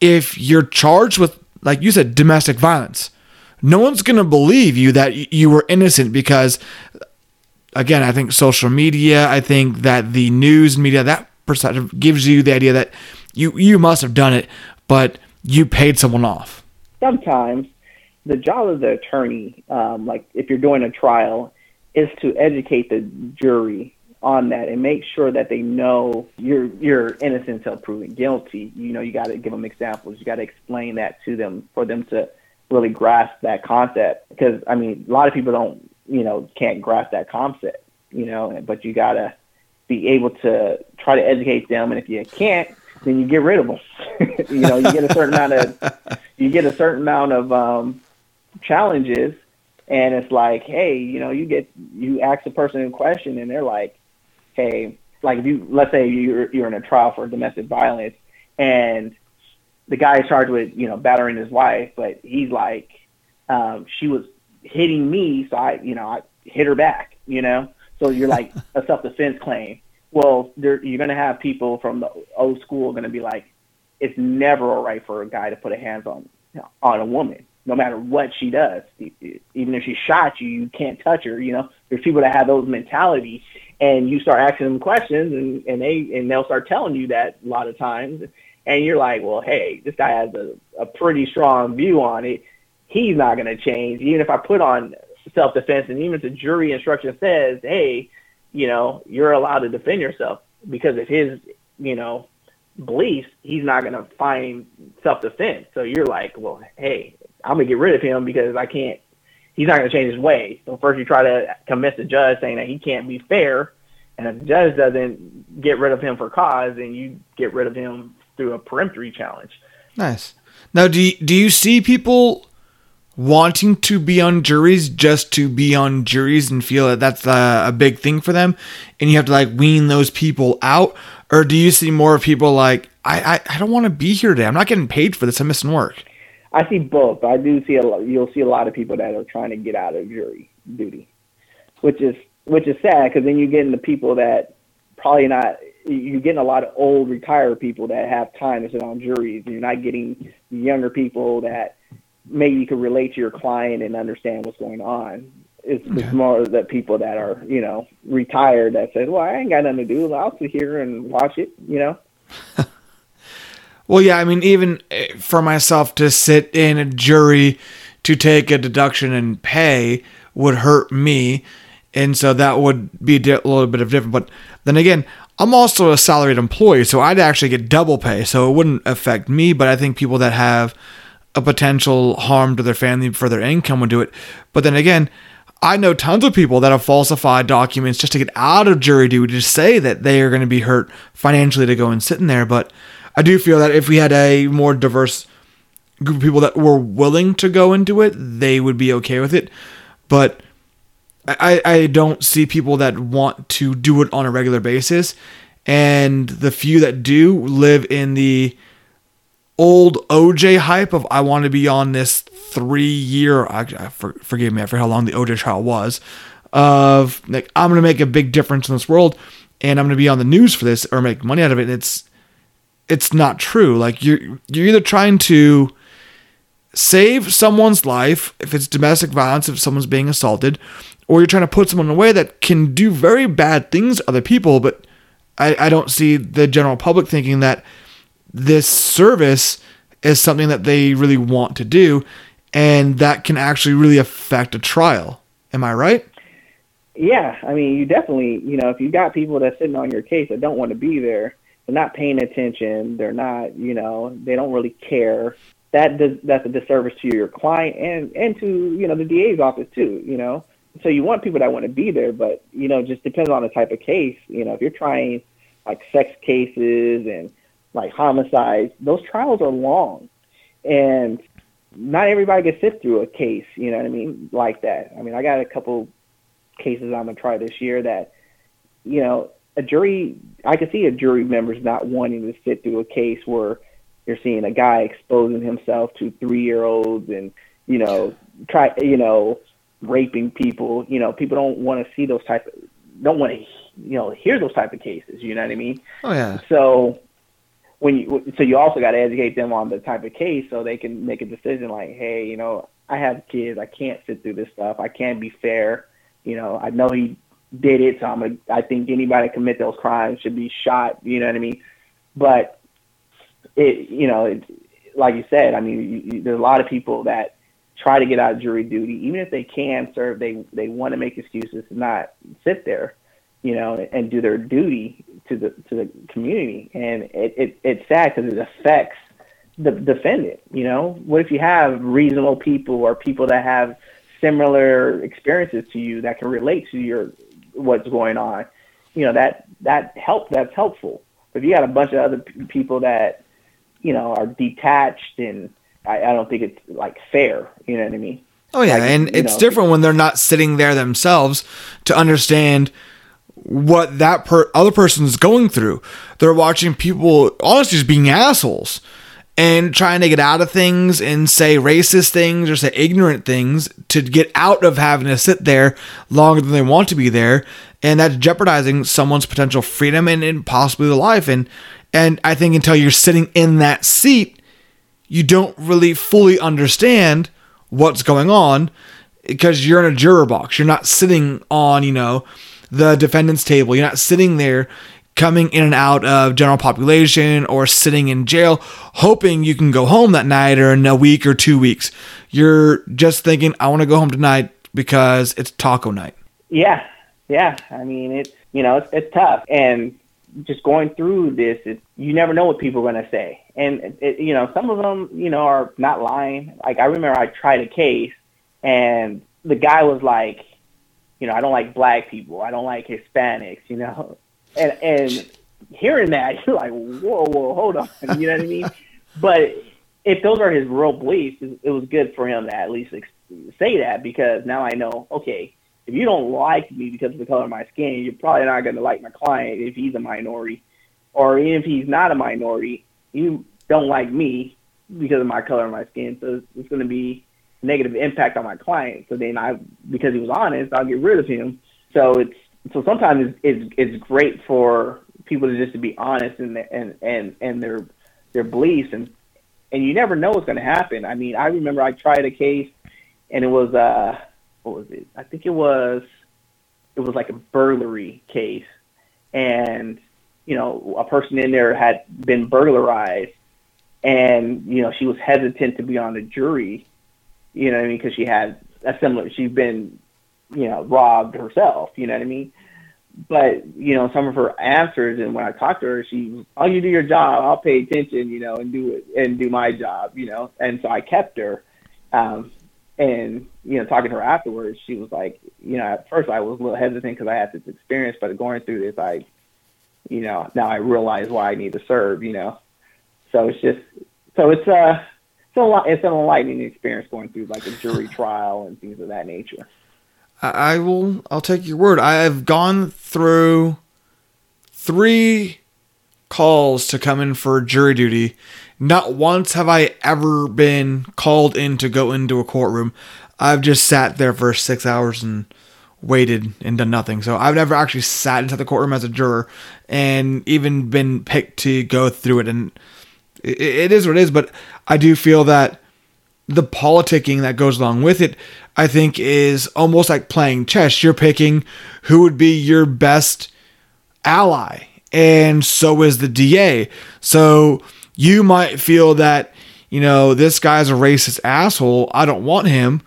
if you're charged with, like you said, domestic violence, no one's going to believe you that you were innocent because again i think social media i think that the news media that perspective gives you the idea that you you must have done it. But you paid someone off. Sometimes the job of the attorney um, like if you're doing a trial is to educate the jury on that and make sure that they know you're you're innocent until proven guilty. You know you got to give them examples. You got to explain that to them for them to really grasp that concept. Because I mean a lot of people don't you know can't grasp that concept you know but you gotta be able to try to educate them. And if you can't then you get rid of them you know you get a certain amount of you get a certain amount of um challenges and it's like hey you know you get you ask the person a question and they're like hey like if you let's say you're you're in a trial for domestic violence and the guy is charged with you know battering his wife, but he's like, um, she was hitting me, so I you know I hit her back, you know. So you're like a self defense claim. Well, there, you're gonna have people from the old school going to be like, it's never all right for a guy to put a hands on on a woman, no matter what she does. Even if she shot you, you can't touch her. You know, there's people that have those mentality, and you start asking them questions, and and they and they'll start telling you that a lot of times and you're like, well, hey, this guy has a, a pretty strong view on it. He's not going to change, even if I put on self defense, and even if the jury instruction says, hey, you know, you're allowed to defend yourself because of his, you know, beliefs, he's not going to find self defense. So you're like, well, hey, I'm going to get rid of him because I can't, he's not going to change his ways. So first you try to convince the judge saying that he can't be fair. And if the judge doesn't get rid of him for cause, then you get rid of him through a peremptory challenge. Nice. Now, do you, do you see people wanting to be on juries just to be on juries and feel that that's a, a big thing for them, and you have to like wean those people out, or do you see more people like I I, I don't want to be here today. I'm not getting paid for this. I'm missing work. I see both. I do see a lot. You'll see a lot of people that are trying to get out of jury duty, which is which is sad because then you're getting the people that probably not you're getting a lot of old retired people that have time to sit on juries. You're not getting younger people that maybe you could relate to your client and understand what's going on. It's, okay. it's more the people that are, you know, retired that says, "Well, I ain't got nothing to do. I'll sit here and watch it," you know. well, yeah, I mean, even eh, for myself to sit in a jury to take a deduction and pay would hurt me, and so that would be a little bit of different. But then again, I'm also a salaried employee, so I'd actually get double pay, so it wouldn't affect me. But I think people that have a potential harm to their family for their income would do it. But then again, I know tons of people that have falsified documents just to get out of jury duty to say that they are going to be hurt financially to go and sit in there. But I do feel that if we had a more diverse group of people that were willing to go into it, they would be okay with it. But I, I don't see people that want to do it on a regular basis. And the few that do live in the old OJ hype of I want to be on this three year. I, I, for, forgive me, I forget how long the OJ trial was. Of like I'm gonna make a big difference in this world, and I'm gonna be on the news for this or make money out of it. And it's it's not true. Like you're you're either trying to save someone's life if it's domestic violence, if someone's being assaulted, or you're trying to put someone in a way that can do very bad things to other people. But I, I don't see the general public thinking that this service is something that they really want to do and that can actually really affect a trial. Am I right? Yeah, I mean, you definitely, you know, if you've got people that sitting on your case that don't want to be there, they're not paying attention, they're not, you know, they don't really care. That does, that's a disservice to your client and and to you know the DA's office too. You know, so you want people that want to be there, but you know, just depends on the type of case. You know, if you're trying like sex cases and like homicides, those trials are long, and not everybody can sit through a case. You know what I mean? Like that. I mean, I got a couple cases I'm gonna try this year that, you know, a jury. I could see a jury members not wanting to sit through a case where you're seeing a guy exposing himself to three year olds and you know try you know raping people. You know, people don't want to see those type of don't want to you know hear those type of cases. You know what I mean? Oh yeah. So when you so you also got to educate them on the type of case so they can make a decision like, hey, you know, I have kids, I can't sit through this stuff, I can't be fair. You know, I know he did it, so I'm a, I think anybody that commit those crimes should be shot. You know what I mean? But it, you know, it, like you said, I mean, you, you, there's a lot of people that try to get out of jury duty, even if they can serve, they they want to make excuses to not sit there you know, and do their duty to the to the community. And it, it it's sad because it affects the defendant. You know, what if you have reasonable people or people that have similar experiences to you that can relate to your what's going on? You know, that that help that's helpful. But if you got a bunch of other people that you know are detached and I, I don't think it's like fair. You know what I mean? Oh yeah, like, and it's know, different when they're not sitting there themselves to understand what that per- other person is going through. They're watching people honestly just being assholes and trying to get out of things and say racist things or say ignorant things to get out of having to sit there longer than they want to be there. And that's jeopardizing someone's potential freedom and, and possibly their life. And and I think until you're sitting in that seat, you don't really fully understand what's going on because you're in a juror box. You're not sitting on, you know, the defendant's table. You're not sitting there coming in and out of general population or sitting in jail hoping you can go home that night or in a week or two weeks. You're just thinking, I want to go home tonight because it's taco night. Yeah. Yeah. I mean, it's, you know, it's, it's tough. And just going through this, it, you never know what people are going to say. And, it, you know, some of them, you know, are not lying. Like, I remember I tried a case and the guy was like, you know, I don't like black people. I don't like Hispanics, you know. And and hearing that, you're like, whoa, whoa, hold on. You know what I mean? But if those are his real beliefs, it was good for him to at least say that because now I know, okay, if you don't like me because of the color of my skin, you're probably not going to like my client if he's a minority. Or even if he's not a minority, you don't like me because of my color of my skin. So it's going to be negative impact on my client. So then I, because he was honest, I'll get rid of him. So it's so sometimes it's it's, it's great for people to just to be honest and and and and their their beliefs and and you never know what's going to happen. I mean, I remember I tried a case and it was uh what was it? I think it was it was like a burglary case and you know a person in there had been burglarized and you know she was hesitant to be on the jury you know what I mean? Because she had a similar, she's been, you know, robbed herself. You know what I mean? But you know, some of her answers, and when I talked to her, she, "Oh, you do your job. I'll pay attention, you know, and do it and do my job, you know." And so I kept her. Um, and you know, talking to her afterwards, she was like, you know, at first I was a little hesitant because I had this experience, but going through this, I, you know, now I realize why I need to serve, you know. So it's just, so it's uh, so it's an enlightening experience going through like a jury trial and things of that nature. I will. I'll take your word. I have gone through three calls to come in for jury duty, not once have I ever been called in to go into a courtroom. I've just sat there for six hours and waited and done nothing. So I've never actually sat inside the courtroom as a juror and even been picked to go through it. And it, it is what it is. But I do feel that the politicking that goes along with it, I think, is almost like playing chess. You're picking who would be your best ally, and so is the DA. So you might feel that, you know, this guy's a racist asshole. I don't want him.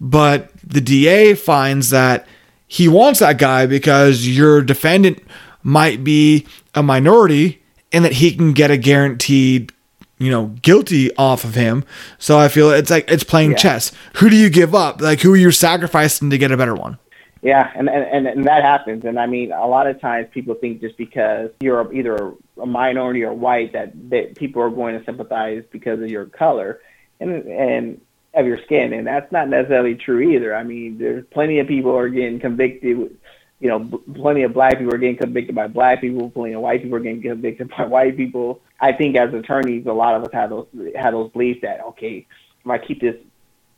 But the DA finds that he wants that guy because your defendant might be a minority and that he can get a guaranteed you know guilty off of him so i feel it's like it's playing yeah. chess who do you give up like who are you sacrificing to get a better one yeah and, and and that happens and i mean a lot of times people think just because you're either a minority or white that, that people are going to sympathize because of your color and and of your skin, and that's not necessarily true either. I mean, there's plenty of people are getting convicted. You know, plenty of black people are getting convicted by black people. Plenty of white people are getting convicted by white people. I think as attorneys, a lot of us have those have those beliefs that okay, if I keep this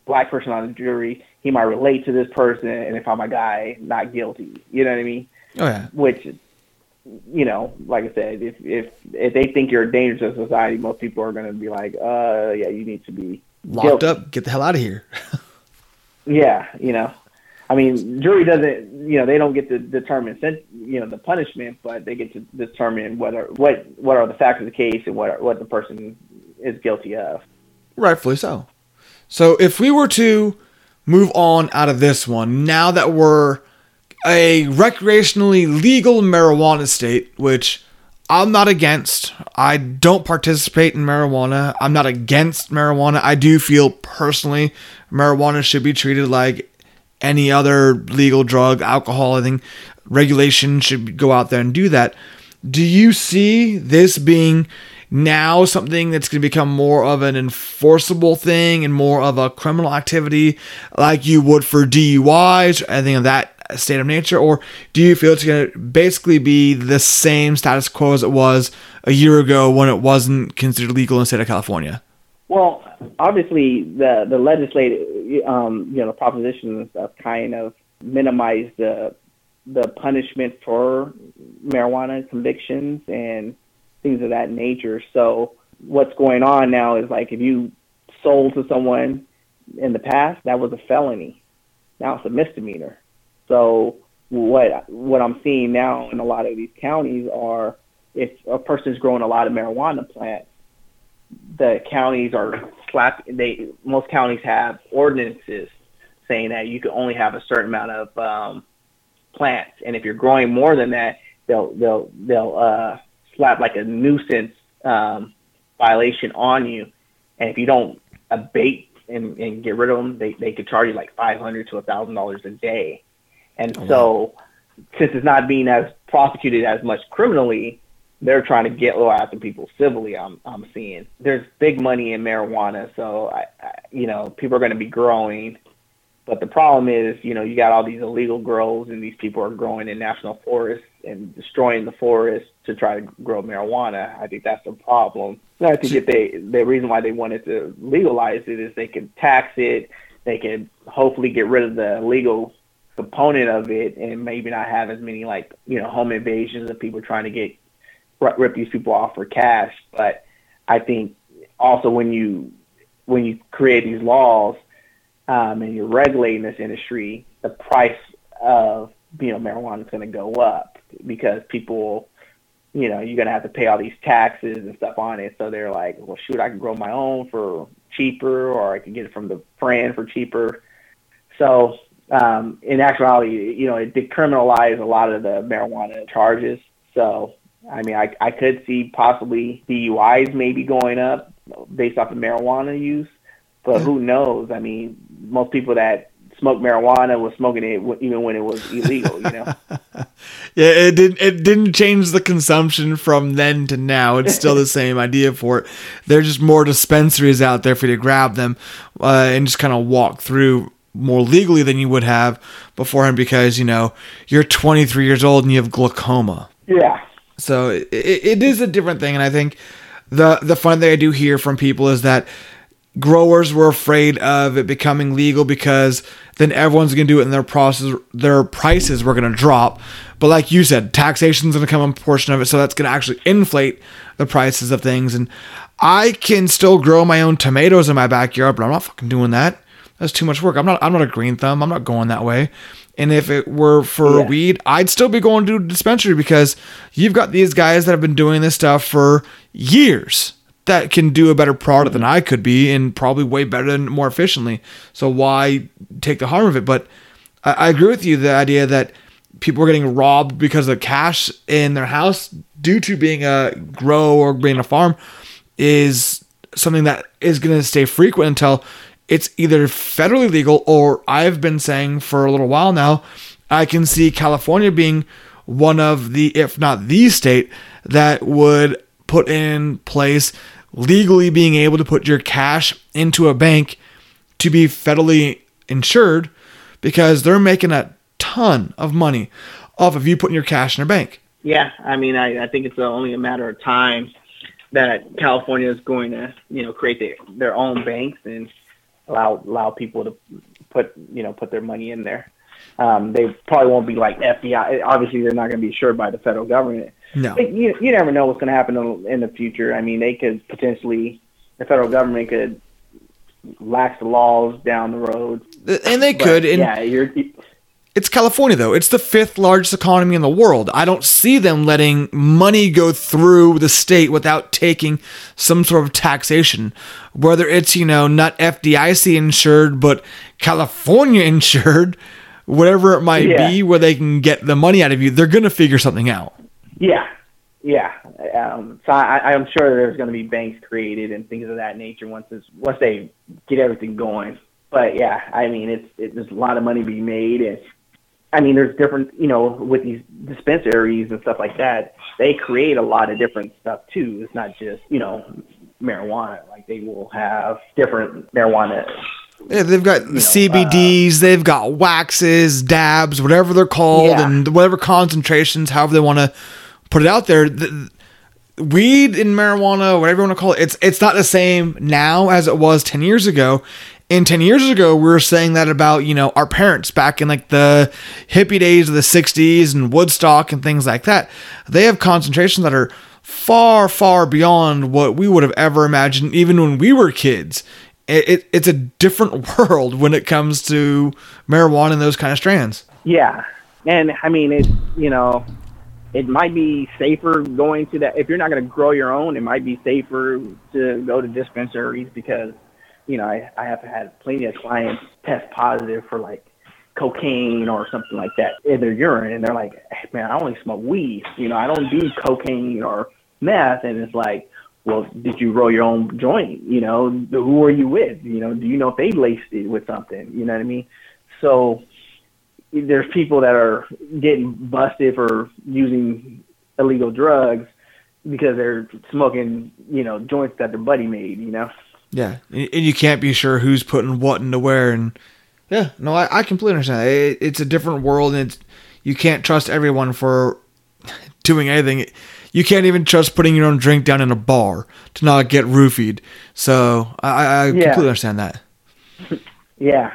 black person on the jury, he might relate to this person, and if I'm a guy, not guilty. You know what I mean? Oh yeah. Which, you know, like I said, if if if they think you're a danger to society, most people are going to be like, uh, yeah, you need to be locked up. Get the hell out of here. yeah, you know, I mean, jury doesn't, you know, they don't get to determine, you know, the punishment, but they get to determine whether what what are the facts of the case and what are, what the person is guilty of. Rightfully so. So if we were to move on out of this one, now that we're a recreationally legal marijuana state, which I'm not against. I don't participate in marijuana. I'm not against marijuana. I do feel personally marijuana should be treated like any other legal drug, alcohol, I think regulation should go out there and do that. Do you see this being now something that's going to become more of an enforceable thing and more of a criminal activity like you would for DUIs or anything of that state of nature, or do you feel it's going to basically be the same status quo as it was a year ago when it wasn't considered legal in the state of California? Well, obviously, the the legislative, um, you know, the proposition and stuff kind of minimize the the punishment for marijuana convictions and things of that nature. So what's going on now is like if you sold to someone in the past, that was a felony. Now it's a misdemeanor. So what what I'm seeing now in a lot of these counties are if a person's growing a lot of marijuana plants, the counties are slap. They most counties have ordinances saying that you can only have a certain amount of um, plants, and if you're growing more than that, they'll they'll they'll uh, slap like a nuisance um, violation on you, and if you don't abate and, and get rid of them, they they could charge you like five hundred to a thousand dollars a day. And oh, so, since it's not being as prosecuted as much criminally, they're trying to get low after people civilly. I'm I'm seeing there's big money in marijuana, so I, I you know people are going to be growing, but the problem is you know you got all these illegal grows and these people are growing in national forests and destroying the forest to try to grow marijuana. I think that's the problem. And I think if they the reason why they wanted to legalize it is they can tax it, they can hopefully get rid of the legal component of it and maybe not have as many like you know home invasions of people trying to get rip these people off for cash but i think also when you when you create these laws um, and you're regulating this industry the price of you know marijuana is going to go up because people you know you're going to have to pay all these taxes and stuff on it so they're like well shoot i can grow my own for cheaper or i can get it from the friend for cheaper so um, in actuality, you know, it decriminalized a lot of the marijuana charges. So, I mean, I, I could see possibly DUIs maybe going up based off of marijuana use, but who knows? I mean, most people that smoke marijuana was smoking it even when it was illegal, you know. yeah, it didn't it didn't change the consumption from then to now. It's still the same idea for it. There's just more dispensaries out there for you to grab them uh, and just kind of walk through more legally than you would have beforehand because you know you're 23 years old and you have glaucoma. Yeah. So it, it is a different thing, and I think the the fun thing I do hear from people is that growers were afraid of it becoming legal because then everyone's going to do it and their process their prices were going to drop. But like you said taxation's going to come a portion of it so that's going to actually inflate the prices of things. And i can still grow my own tomatoes in my backyard but i'm not fucking doing that. That's too much work. I'm not i'm not a green thumb. I'm not going that way and if it were for Yeah. weed i'd still be going to a dispensary because you've got these guys that have been doing this stuff for years that can do a better product than mm-hmm. I could be and probably way better and more efficiently. So why take the harm of it? But I, I agree with you the idea that people are getting robbed because of cash in their house due to being a grow or being a farm is something that is going to stay frequent until it's either federally legal or I've been saying for a little while now, I can see California being one of the, if not the state, that would put in place legally being able to put your cash into a bank to be federally insured because they're making a ton of money off of you putting your cash in a bank. Yeah, I mean, I, I think it's only a matter of time that California is going to, you know, create their, their own banks and allow allow people to put, you know, put their money in there. Um, they probably won't be like FDIC. Obviously, they're not going to be assured by the federal government. No. But you you never know what's going to happen in, the future. I mean, they could potentially the federal government could lax the laws down the road. And they But, could. And yeah, you're It's California though. It's the fifth largest economy in the world. I don't see them letting money go through the state without taking some sort of taxation. Whether it's, you know, not FDIC insured, but California insured, whatever it might Yeah. be, where they can get the money out of you, they're going to figure something out. Yeah, yeah. Um, so I, I'm sure there's going to be banks created and things of that nature once it's, once they get everything going. But yeah, I mean, it's it, there's a lot of money being made, and I mean, there's different, you know, with these dispensaries and stuff like that. They create a lot of different stuff too. It's not just you know marijuana. Like they will have different marijuana. Yeah, they've got know, CBDs, uh, they've got waxes, dabs, whatever they're called, Yeah. and whatever concentrations, however they want to put it out there. The, weed and marijuana, whatever you want to call it, it's it's not the same now as it was ten years ago. And ten years ago, we were saying that about you know our parents back in like the hippie days of the '60s and Woodstock and things like that. They have concentrations that are far, far beyond what we would have ever imagined, even when we were kids. It, it, it's a different world when it comes to marijuana and those kind of strands. Yeah, and I mean, it's you know, it might be safer going to that if you're not going to grow your own. It might be safer to go to dispensaries because, you know, I, I have had plenty of clients test positive for like cocaine or something like that in their urine, and they're like, hey, "Man, I only smoke weed. You know, I don't do cocaine or meth." And it's like, well, did you roll your own joint? You know, who are you with? You know, do you know if they laced it with something? You know what I mean? So there's people that are getting busted for using illegal drugs because they're smoking, you know, joints that their buddy made, you know. Yeah, and and you can't be sure who's putting what into where, and yeah, no, I, I completely understand. It, it's a different world, and it's you can't trust everyone for doing anything. You can't even trust putting your own drink down in a bar to not get roofied. So I, I I Yeah. completely understand that. Yeah.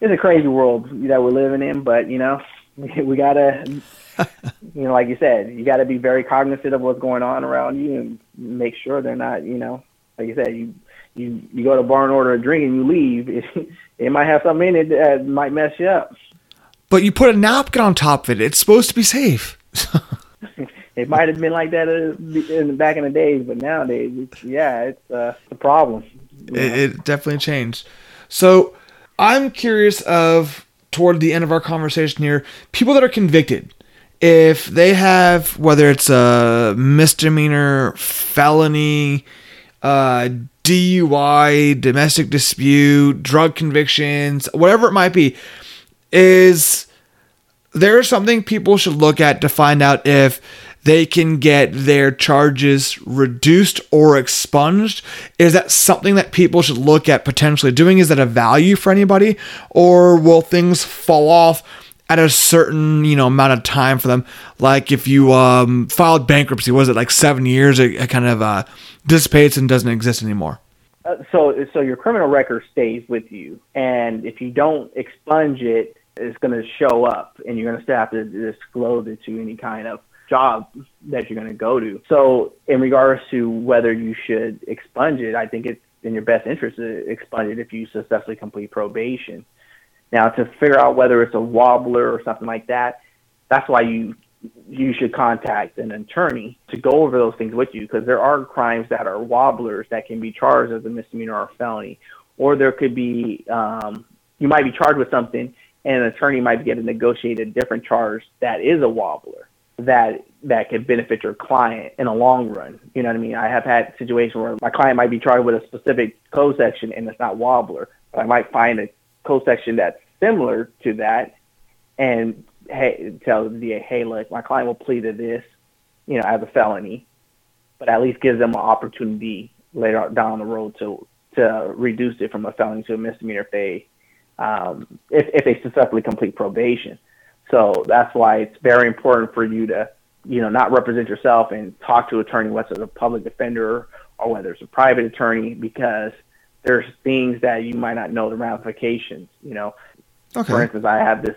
It's a crazy world that we're living in, but you know, we, we gotta, you know, like you said, you gotta be very cognizant of what's going on around you and make sure they're not, you know, like you said, you you you go to a bar and order a drink and you leave, it, it might have something in it that might mess you up. But you put a napkin on top of it. It's supposed to be safe. It might have been like that uh, in the back in the days, but nowadays, it's, yeah, it's uh, a problem. it, it definitely changed. So I'm curious of toward the end of our conversation here, people that are convicted, if they have whether it's a misdemeanor, felony, uh, DUI, domestic dispute, drug convictions, whatever it might be, is there something people should look at to find out if they can get their charges reduced or expunged? Is that something that people should look at potentially doing? Is that a value for anybody? Or will things fall off at a certain you know amount of time for them. Like if you um, filed bankruptcy, was it like seven years? It, it kind of uh, dissipates and doesn't exist anymore. Uh, so so your criminal record stays with you, and if you don't expunge it, it's going to show up, and you're going to have to disclose it to any kind of job that you're going to go to. So in regards to whether you should expunge it, I think it's in your best interest to expunge it if you successfully complete probation. Now, to figure out whether it's a wobbler or something like that, that's why you you should contact an attorney to go over those things with you because there are crimes that are wobblers that can be charged as a misdemeanor or a felony, or there could be um, you might be charged with something and an attorney might get to negotiate a different charge that is a wobbler that that could benefit your client in a long run. You know what I mean? I have had situations where my client might be charged with a specific code section and it's not wobbler, but I might find a code section that's similar to that and hey tell the DA, hey look, my client will plead to this, you know, as a felony, but at least gives them an opportunity later down the road to to reduce it from a felony to a misdemeanor if they um, if, if they successfully complete probation. So that's why it's very important for you to, you know, not represent yourself and talk to an attorney, whether it's a public defender or whether it's a private attorney, because there's things that you might not know the ramifications. You know, okay. for instance, I have this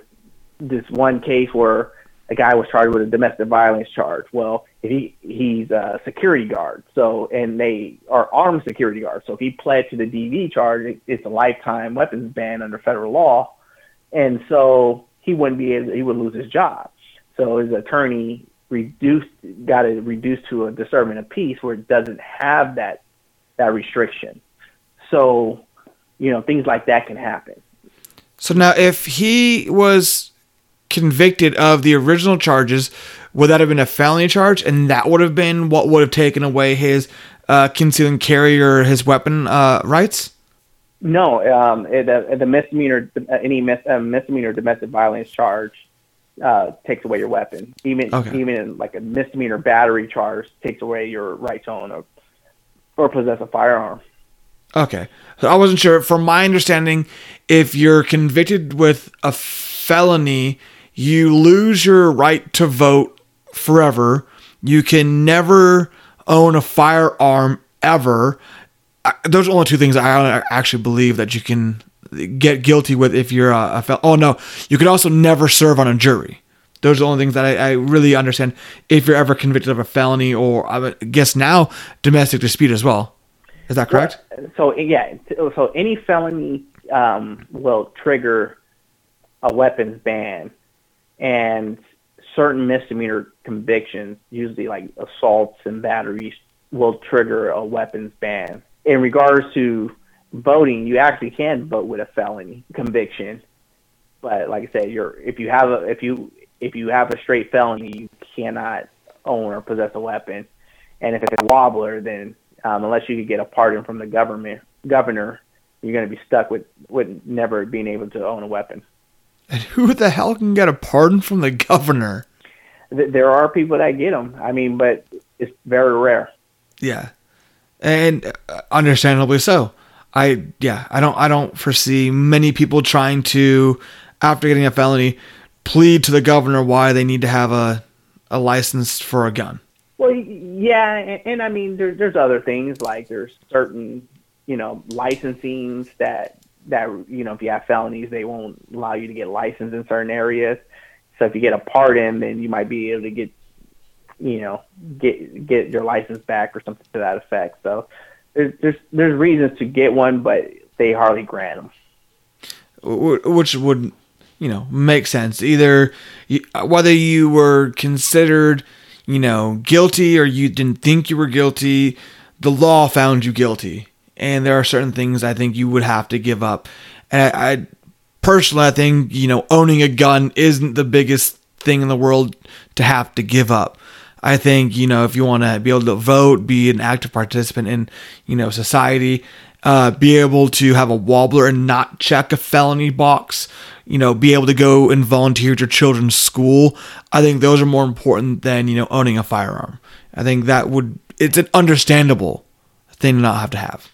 this one case where a guy was charged with a domestic violence charge. Well, if he he's a security guard, so and they are armed security guards. So if he pled to the DV charge, it's a lifetime weapons ban under federal law, and so he wouldn't be able, he would lose his job. So his attorney reduced got it reduced to a disturbance of peace where it doesn't have that that restriction. So, you know, things like that can happen. So now if he was convicted of the original charges, would that have been a felony charge and that would have been what would have taken away his uh, concealing carry or his weapon uh, rights? No, um, the, the misdemeanor, any mis, uh, misdemeanor domestic violence charge uh, takes away your weapon. Even okay. even like a misdemeanor battery charge takes away your right to own a, or possess a firearm. Okay, so I wasn't sure. From my understanding, if you're convicted with a felony, you lose your right to vote forever. You can never own a firearm ever. Those are only two things I actually believe that you can get guilty with if you're a, a oh no. You could also never serve on a jury. Those are the only things that I, I, really understand if you're ever convicted of a felony or I guess now domestic dispute as well is that correct so yeah so any felony um, will trigger a weapons ban and certain misdemeanor convictions usually like assaults and batteries will trigger a weapons ban in regards to voting, you actually can vote with a felony conviction. But like I said, you're if you have a if you if you have a straight felony, you cannot own or possess a weapon. And if it's a wobbler, then um, unless you could get a pardon from the government governor, you're going to be stuck with with never being able to own a weapon. And who the hell can get a pardon from the governor? There are people that get them. I mean, but it's very rare. Yeah, and uh, understandably so. I yeah, I don't I don't foresee many people trying to after getting a felony plead to the governor why they need to have a a license for a gun. Well, yeah, and, and I mean there's there's other things like there's certain you know licensings that that you know if you have felonies they won't allow you to get licensed in certain areas. So if you get a pardon, then you might be able to get you know, get get your license back or something to that effect. So there's there's there's reasons to get one, but they hardly grant them. Which would you know make sense either whether you were considered you know guilty or you didn't think you were guilty the law found you guilty. And there are certain things i think you would have to give up. And I, I personally i think you know owning a gun isn't the biggest thing in the world to have to give up. I think, you know, if you want to be able to vote, be an active participant in, you know, society, uh, be able to have a wobbler and not check a felony box, you know, be able to go and volunteer at your children's school. I think those are more important than, you know, owning a firearm. I think that would, it's an understandable thing to not have to have.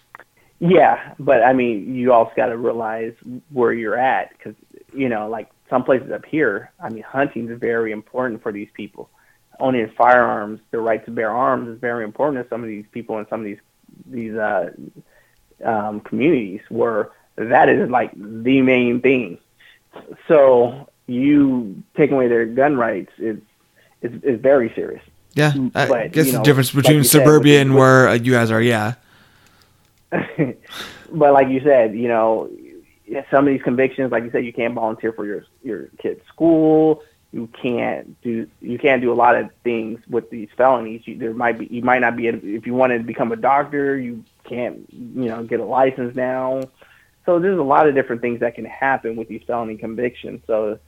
Yeah, but I mean, you also got to realize where you're at because, you know, like some places up here, I mean, hunting is very important for these people. Owning firearms, the right to bear arms is very important to some of these people in some of these these uh, um, communities where that is like the main thing. So you taking away their gun rights is is, is very serious. Yeah, I but, guess you know, the difference between like suburbia and where uh, you guys are, yeah. but like you said, you know, some of these convictions, like you said, you can't volunteer for your your kid's school. You can't do you can't do a lot of things with these felonies. You, there might be you might not be if you wanted to become a doctor, you can't you know get a license now. So there's a lot of different things that can happen with these felony convictions. So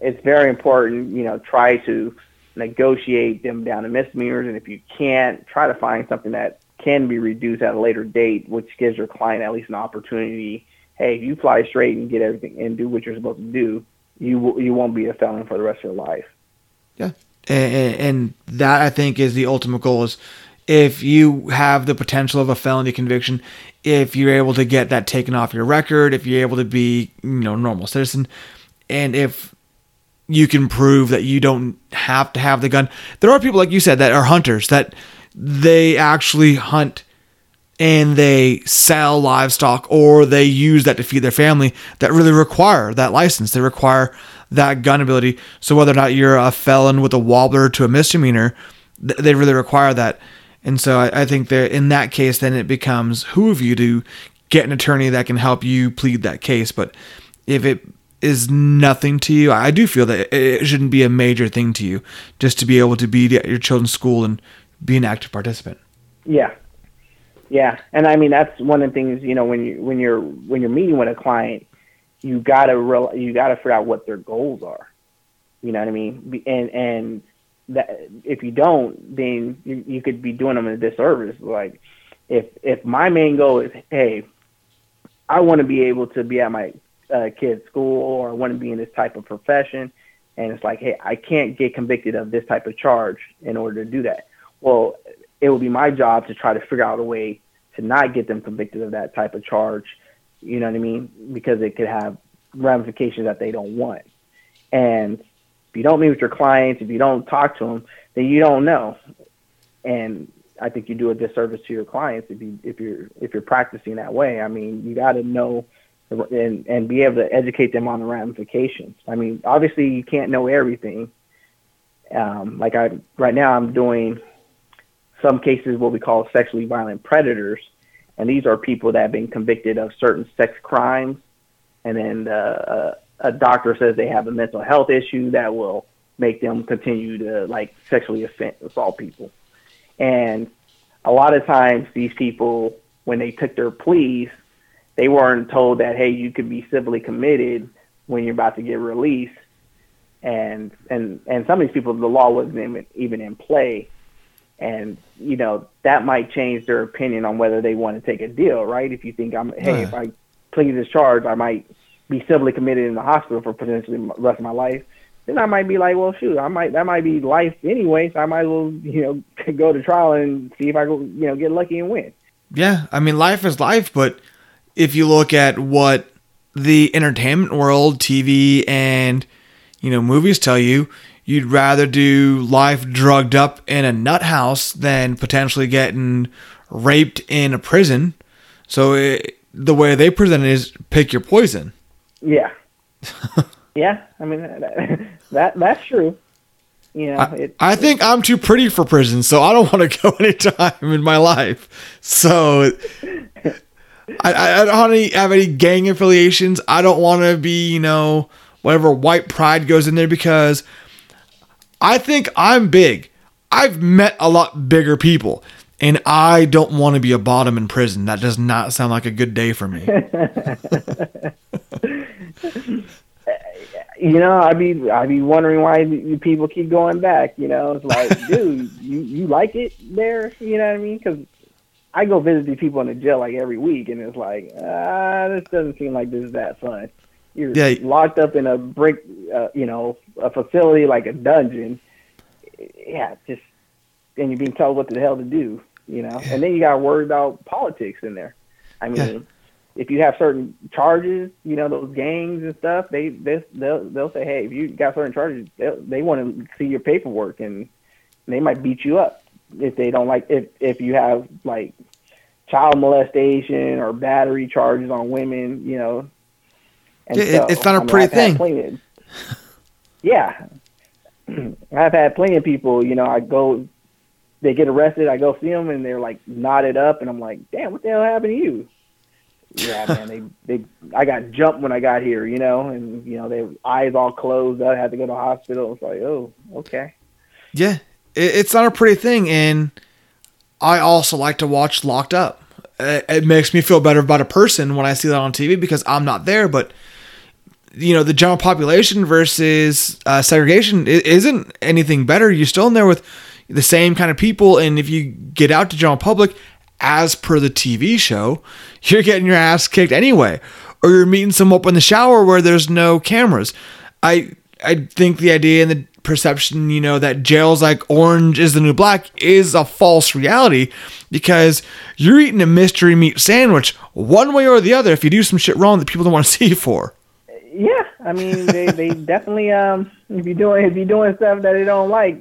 it's very important, you know, try to negotiate them down to misdemeanors, and if you can't, try to find something that can be reduced at a later date, which gives your client at least an opportunity. Hey, if you fly straight and get everything and do what you're supposed to do, you you won't be a felon for the rest of your life. Yeah, and, and that I think is the ultimate goal. Is if you have the potential of a felony conviction, if you're able to get that taken off your record, if you're able to be you know normal citizen, and if you can prove that you don't have to have the gun. There are people like you said that are hunters that they actually hunt and they sell livestock or they use that to feed their family that really require that license. They require that gun ability. So whether or not you're a felon with a wobbler to a misdemeanor, they really require that. And so I, I think that in that case, then it becomes who of you to get an attorney that can help you plead that case. But if it is nothing to you, I do feel that it shouldn't be a major thing to you just to be able to be at your children's school and be an active participant. Yeah, yeah, and I mean that's one of the things you know when you when you're when you're meeting with a client, you gotta real you gotta figure out what their goals are. You know what I mean? And and that if you don't, then you, you could be doing them a disservice. Like if if my main goal is hey, I want to be able to be at my uh, kid's school or I want to be in this type of profession. And it's like, hey, I can't get convicted of this type of charge in order to do that. Well, it will be my job to try to figure out a way to not get them convicted of that type of charge. You know what I mean? Because it could have ramifications that they don't want. And if you don't meet with your clients, if you don't talk to them, then you don't know. And I think you do a disservice to your clients if you if you're if you're practicing that way. I mean, you got to know and and be able to educate them on the ramifications. I mean, obviously you can't know everything. Um, like I right now, I'm doing some cases what we call sexually violent predators, and these are people that have been convicted of certain sex crimes, and then uh, a doctor says they have a mental health issue that will make them continue to like sexually assault people, and a lot of times these people when they took their pleas they weren't told that hey you could be civilly committed when you're about to get released. And and and some of these people the law wasn't even, even in play. And you know that might change their opinion on whether they want to take a deal right? If you think i'm hey if i plead this charge i might be civilly committed in the hospital for potentially the rest of my life then i might be like well shoot i might that might be life anyway so i might as well you know go to trial and see if i go you know get lucky and win yeah i mean life is life but if you look at what the entertainment world, TV and you know movies tell you, you'd rather do life drugged up in a nut house than potentially getting raped in a prison. So it, the way they present it is pick your poison. Yeah. yeah, I mean that, that that's true. You know, I, it, I think I'm too pretty for prison, so I don't want to go anytime in my life. So I, I don't have any gang affiliations. I don't want to be, you know, whatever white pride goes in there because I think I'm big. I've met a lot bigger people, and I don't want to be a bottom in prison. That does not sound like a good day for me. you know, I'd be I'd be wondering why people keep going back. You know, it's like, dude, you you like it there? You know what I mean? Because I go visit these people in the jail like every week, and it's like, ah, this doesn't seem like this is that fun. You're yeah. locked up in a brick, uh, you know, a facility like a dungeon. Yeah, just and you're being told what the hell to do, you know. And then you got to worry about politics in there. I mean, if you have certain charges, you know those gangs and stuff, they they they'll they'll say, hey, if you got certain charges, they they want to see your paperwork and they might beat you up if they don't like if if you have like child molestation or battery charges on women, you know. And yeah, so, it's not a I mean, pretty thing. Plenty, yeah, I've had plenty of people. You know, I go, they get arrested. I go see them, and they're like knotted up, and I'm like, damn, what the hell happened to you? Yeah, man, they they I got jumped when I got here, you know, and you know, they eyes all closed. I had to go to hospital. It's like, oh, okay. Yeah, it, it's not a pretty thing, and I also like to watch Locked Up. It, it makes me feel better about a person when I see that on TV because I'm not there, but you know, the general population versus uh, segregation isn't anything better. You're still in there with the same kind of people, and if you get out to general public, as per the TV show, you're getting your ass kicked anyway. Or you're meeting someone up in the shower where there's no cameras. I I think the idea and the perception, you know, that jail's like orange is the new black is a false reality because you're eating a mystery meat sandwich one way or the other if you do some shit wrong that people don't want to see you for. Yeah, I mean they, they definitely um if you're doing if you're doing stuff that they don't like,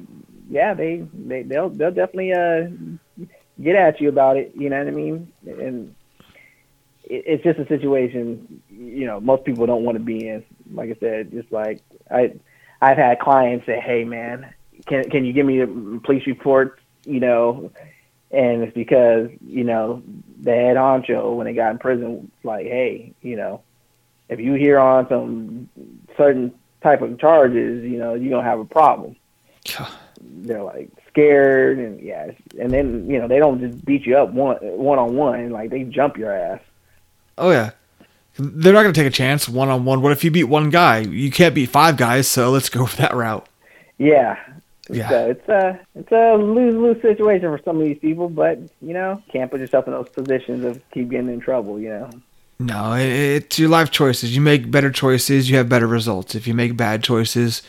yeah, they they they'll they'll definitely uh get at you about it. You know what I mean? And it, it's just a situation, you know, most people don't want to be in. Like I said, just like I, I've had clients say, "Hey, man, can can you give me a police report?" You know, and it's because you know the head honcho when they got in prison, like, "Hey, you know, if you hear on some certain type of charges, you know, you're gonna have a problem." They're like, scared and yeah, and then you know they don't just beat you up one one on one, like they jump your ass. Oh yeah, they're not gonna take a chance one on one. What if you beat one guy? You can't beat five guys, so let's go for that route. Yeah, yeah. Uh, so uh, it's a it's a lose lose situation for some of these people, but you know can't put yourself in those positions of keep getting in trouble. You know. No, it's your life choices. You make better choices, you have better results. If you make bad choices,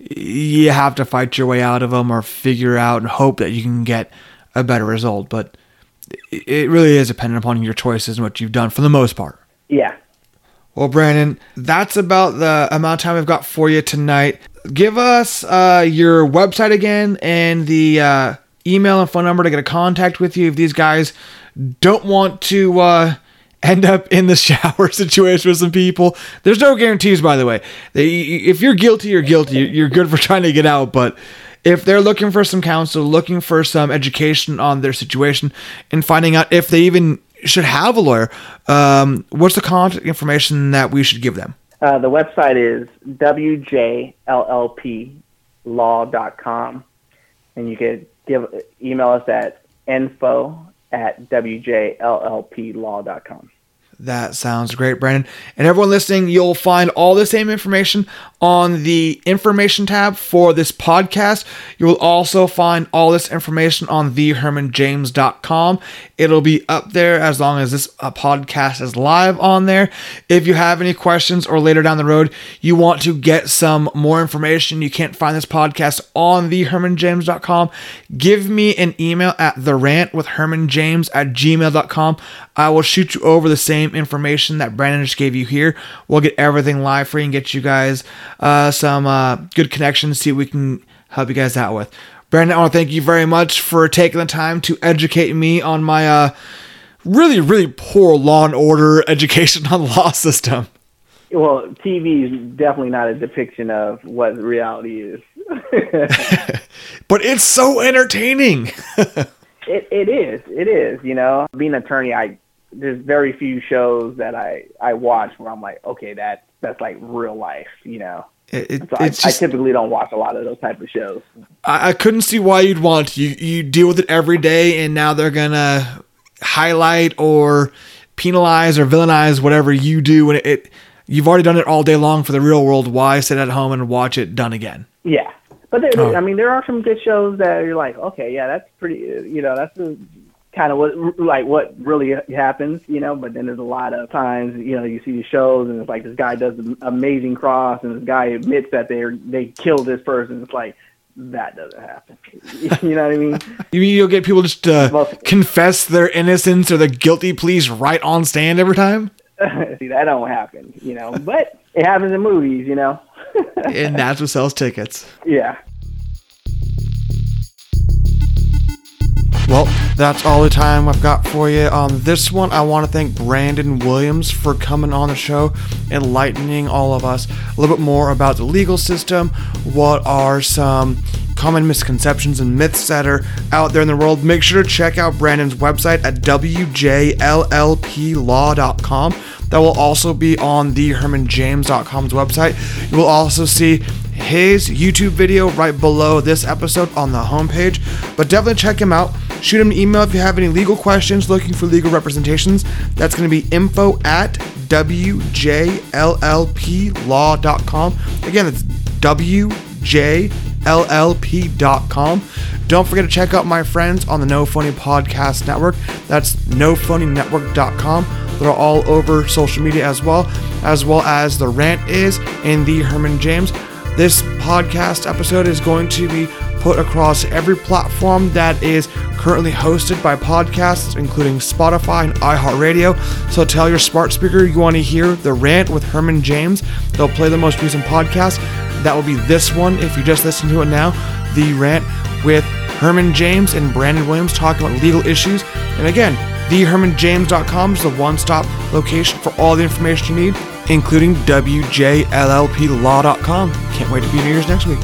you have to fight your way out of them or figure out and hope that you can get a better result. But it really is dependent upon your choices and what you've done for the most part. Yeah. Well, Brandon, that's about the amount of time we've got for you tonight. Give us uh, your website again and the uh, email and phone number to get a contact with you if these guys don't want to. Uh, end up in the shower situation with some people. There's no guarantees, by the way. If you're guilty, you're guilty. You're good for trying to get out. But if they're looking for some counsel, looking for some education on their situation, and finding out if they even should have a lawyer, um, what's the contact information that we should give them? Uh, the website is wjllplaw.com, and you can give email us at info at wjllplaw.com. That sounds great, Brandon. And everyone listening, you'll find all the same information on the information tab for this podcast. You will also find all this information on thehermanjames.com. It'll be up there as long as this uh, podcast is live on there. If you have any questions or later down the road you want to get some more information, you can't find this podcast on thehermanjames.com, give me an email at therantwithhermanjames at gmail.com. I will shoot you over the same information that Brandon just gave you here. We'll get everything live for you and get you guys uh, some uh, good connections, see what we can help you guys out with. Brandon, I want to thank you very much for taking the time to educate me on my uh, really, really poor law and order education on the law system. Well, TV is definitely not a depiction of what reality is. but it's so entertaining. it, it is. It is. You know, being an attorney, I there's very few shows that I I watch where I'm like, okay, that that's like real life, you know. It, so I, just, I, typically don't watch a lot of those type of shows. I, I couldn't see why you'd want to. You you deal with it every day, and now they're gonna highlight or penalize or villainize whatever you do, and it, it you've already done it all day long for the real world. Why sit at home and watch it done again? Yeah, but there, oh. I mean, there are some good shows that you're like, okay, yeah, that's pretty. You know, that's a kind of what like what really happens, you know. But then there's a lot of times, you know, you see the shows and it's like this guy does an amazing cross, and this guy admits that they they killed this person. It's like that doesn't happen. you know what I mean? You mean you'll get people just uh, to confess their innocence or their guilty pleas right on stand every time? See, that don't happen, you know. But it happens in movies, you know. and that's what sells tickets. Yeah. Well, that's all the time I've got for you on this one. I want to thank Brandon Williams for coming on the show, enlightening all of us a little bit more about the legal system. What are some common misconceptions and myths that are out there in the world? Make sure to check out Brandon's website at wjllplaw.com. That will also be on the hermanjames.com's website. You will also see his YouTube video right below this episode on the homepage. But definitely check him out. Shoot him an email if you have any legal questions, looking for legal representations. That's going to be info at wjllplaw.com. Again, it's wjllp.com. Don't forget to check out my friends on the No Phony Podcast Network. That's nophonynetwork.com. They're all over social media as well, as well as the rant is in the Herman James. This podcast episode is going to be put across every platform that is currently hosted by podcasts, including Spotify and iHeartRadio. So tell your smart speaker you want to hear the rant with Herman James. They'll play the most recent podcast. That will be this one if you just listen to it now. The rant with Herman James and Brandon Williams talking about legal issues. And again, thehermanjames.com is the one stop location for all the information you need, including WJLLPlaw.com. Can't wait to be in yours next week.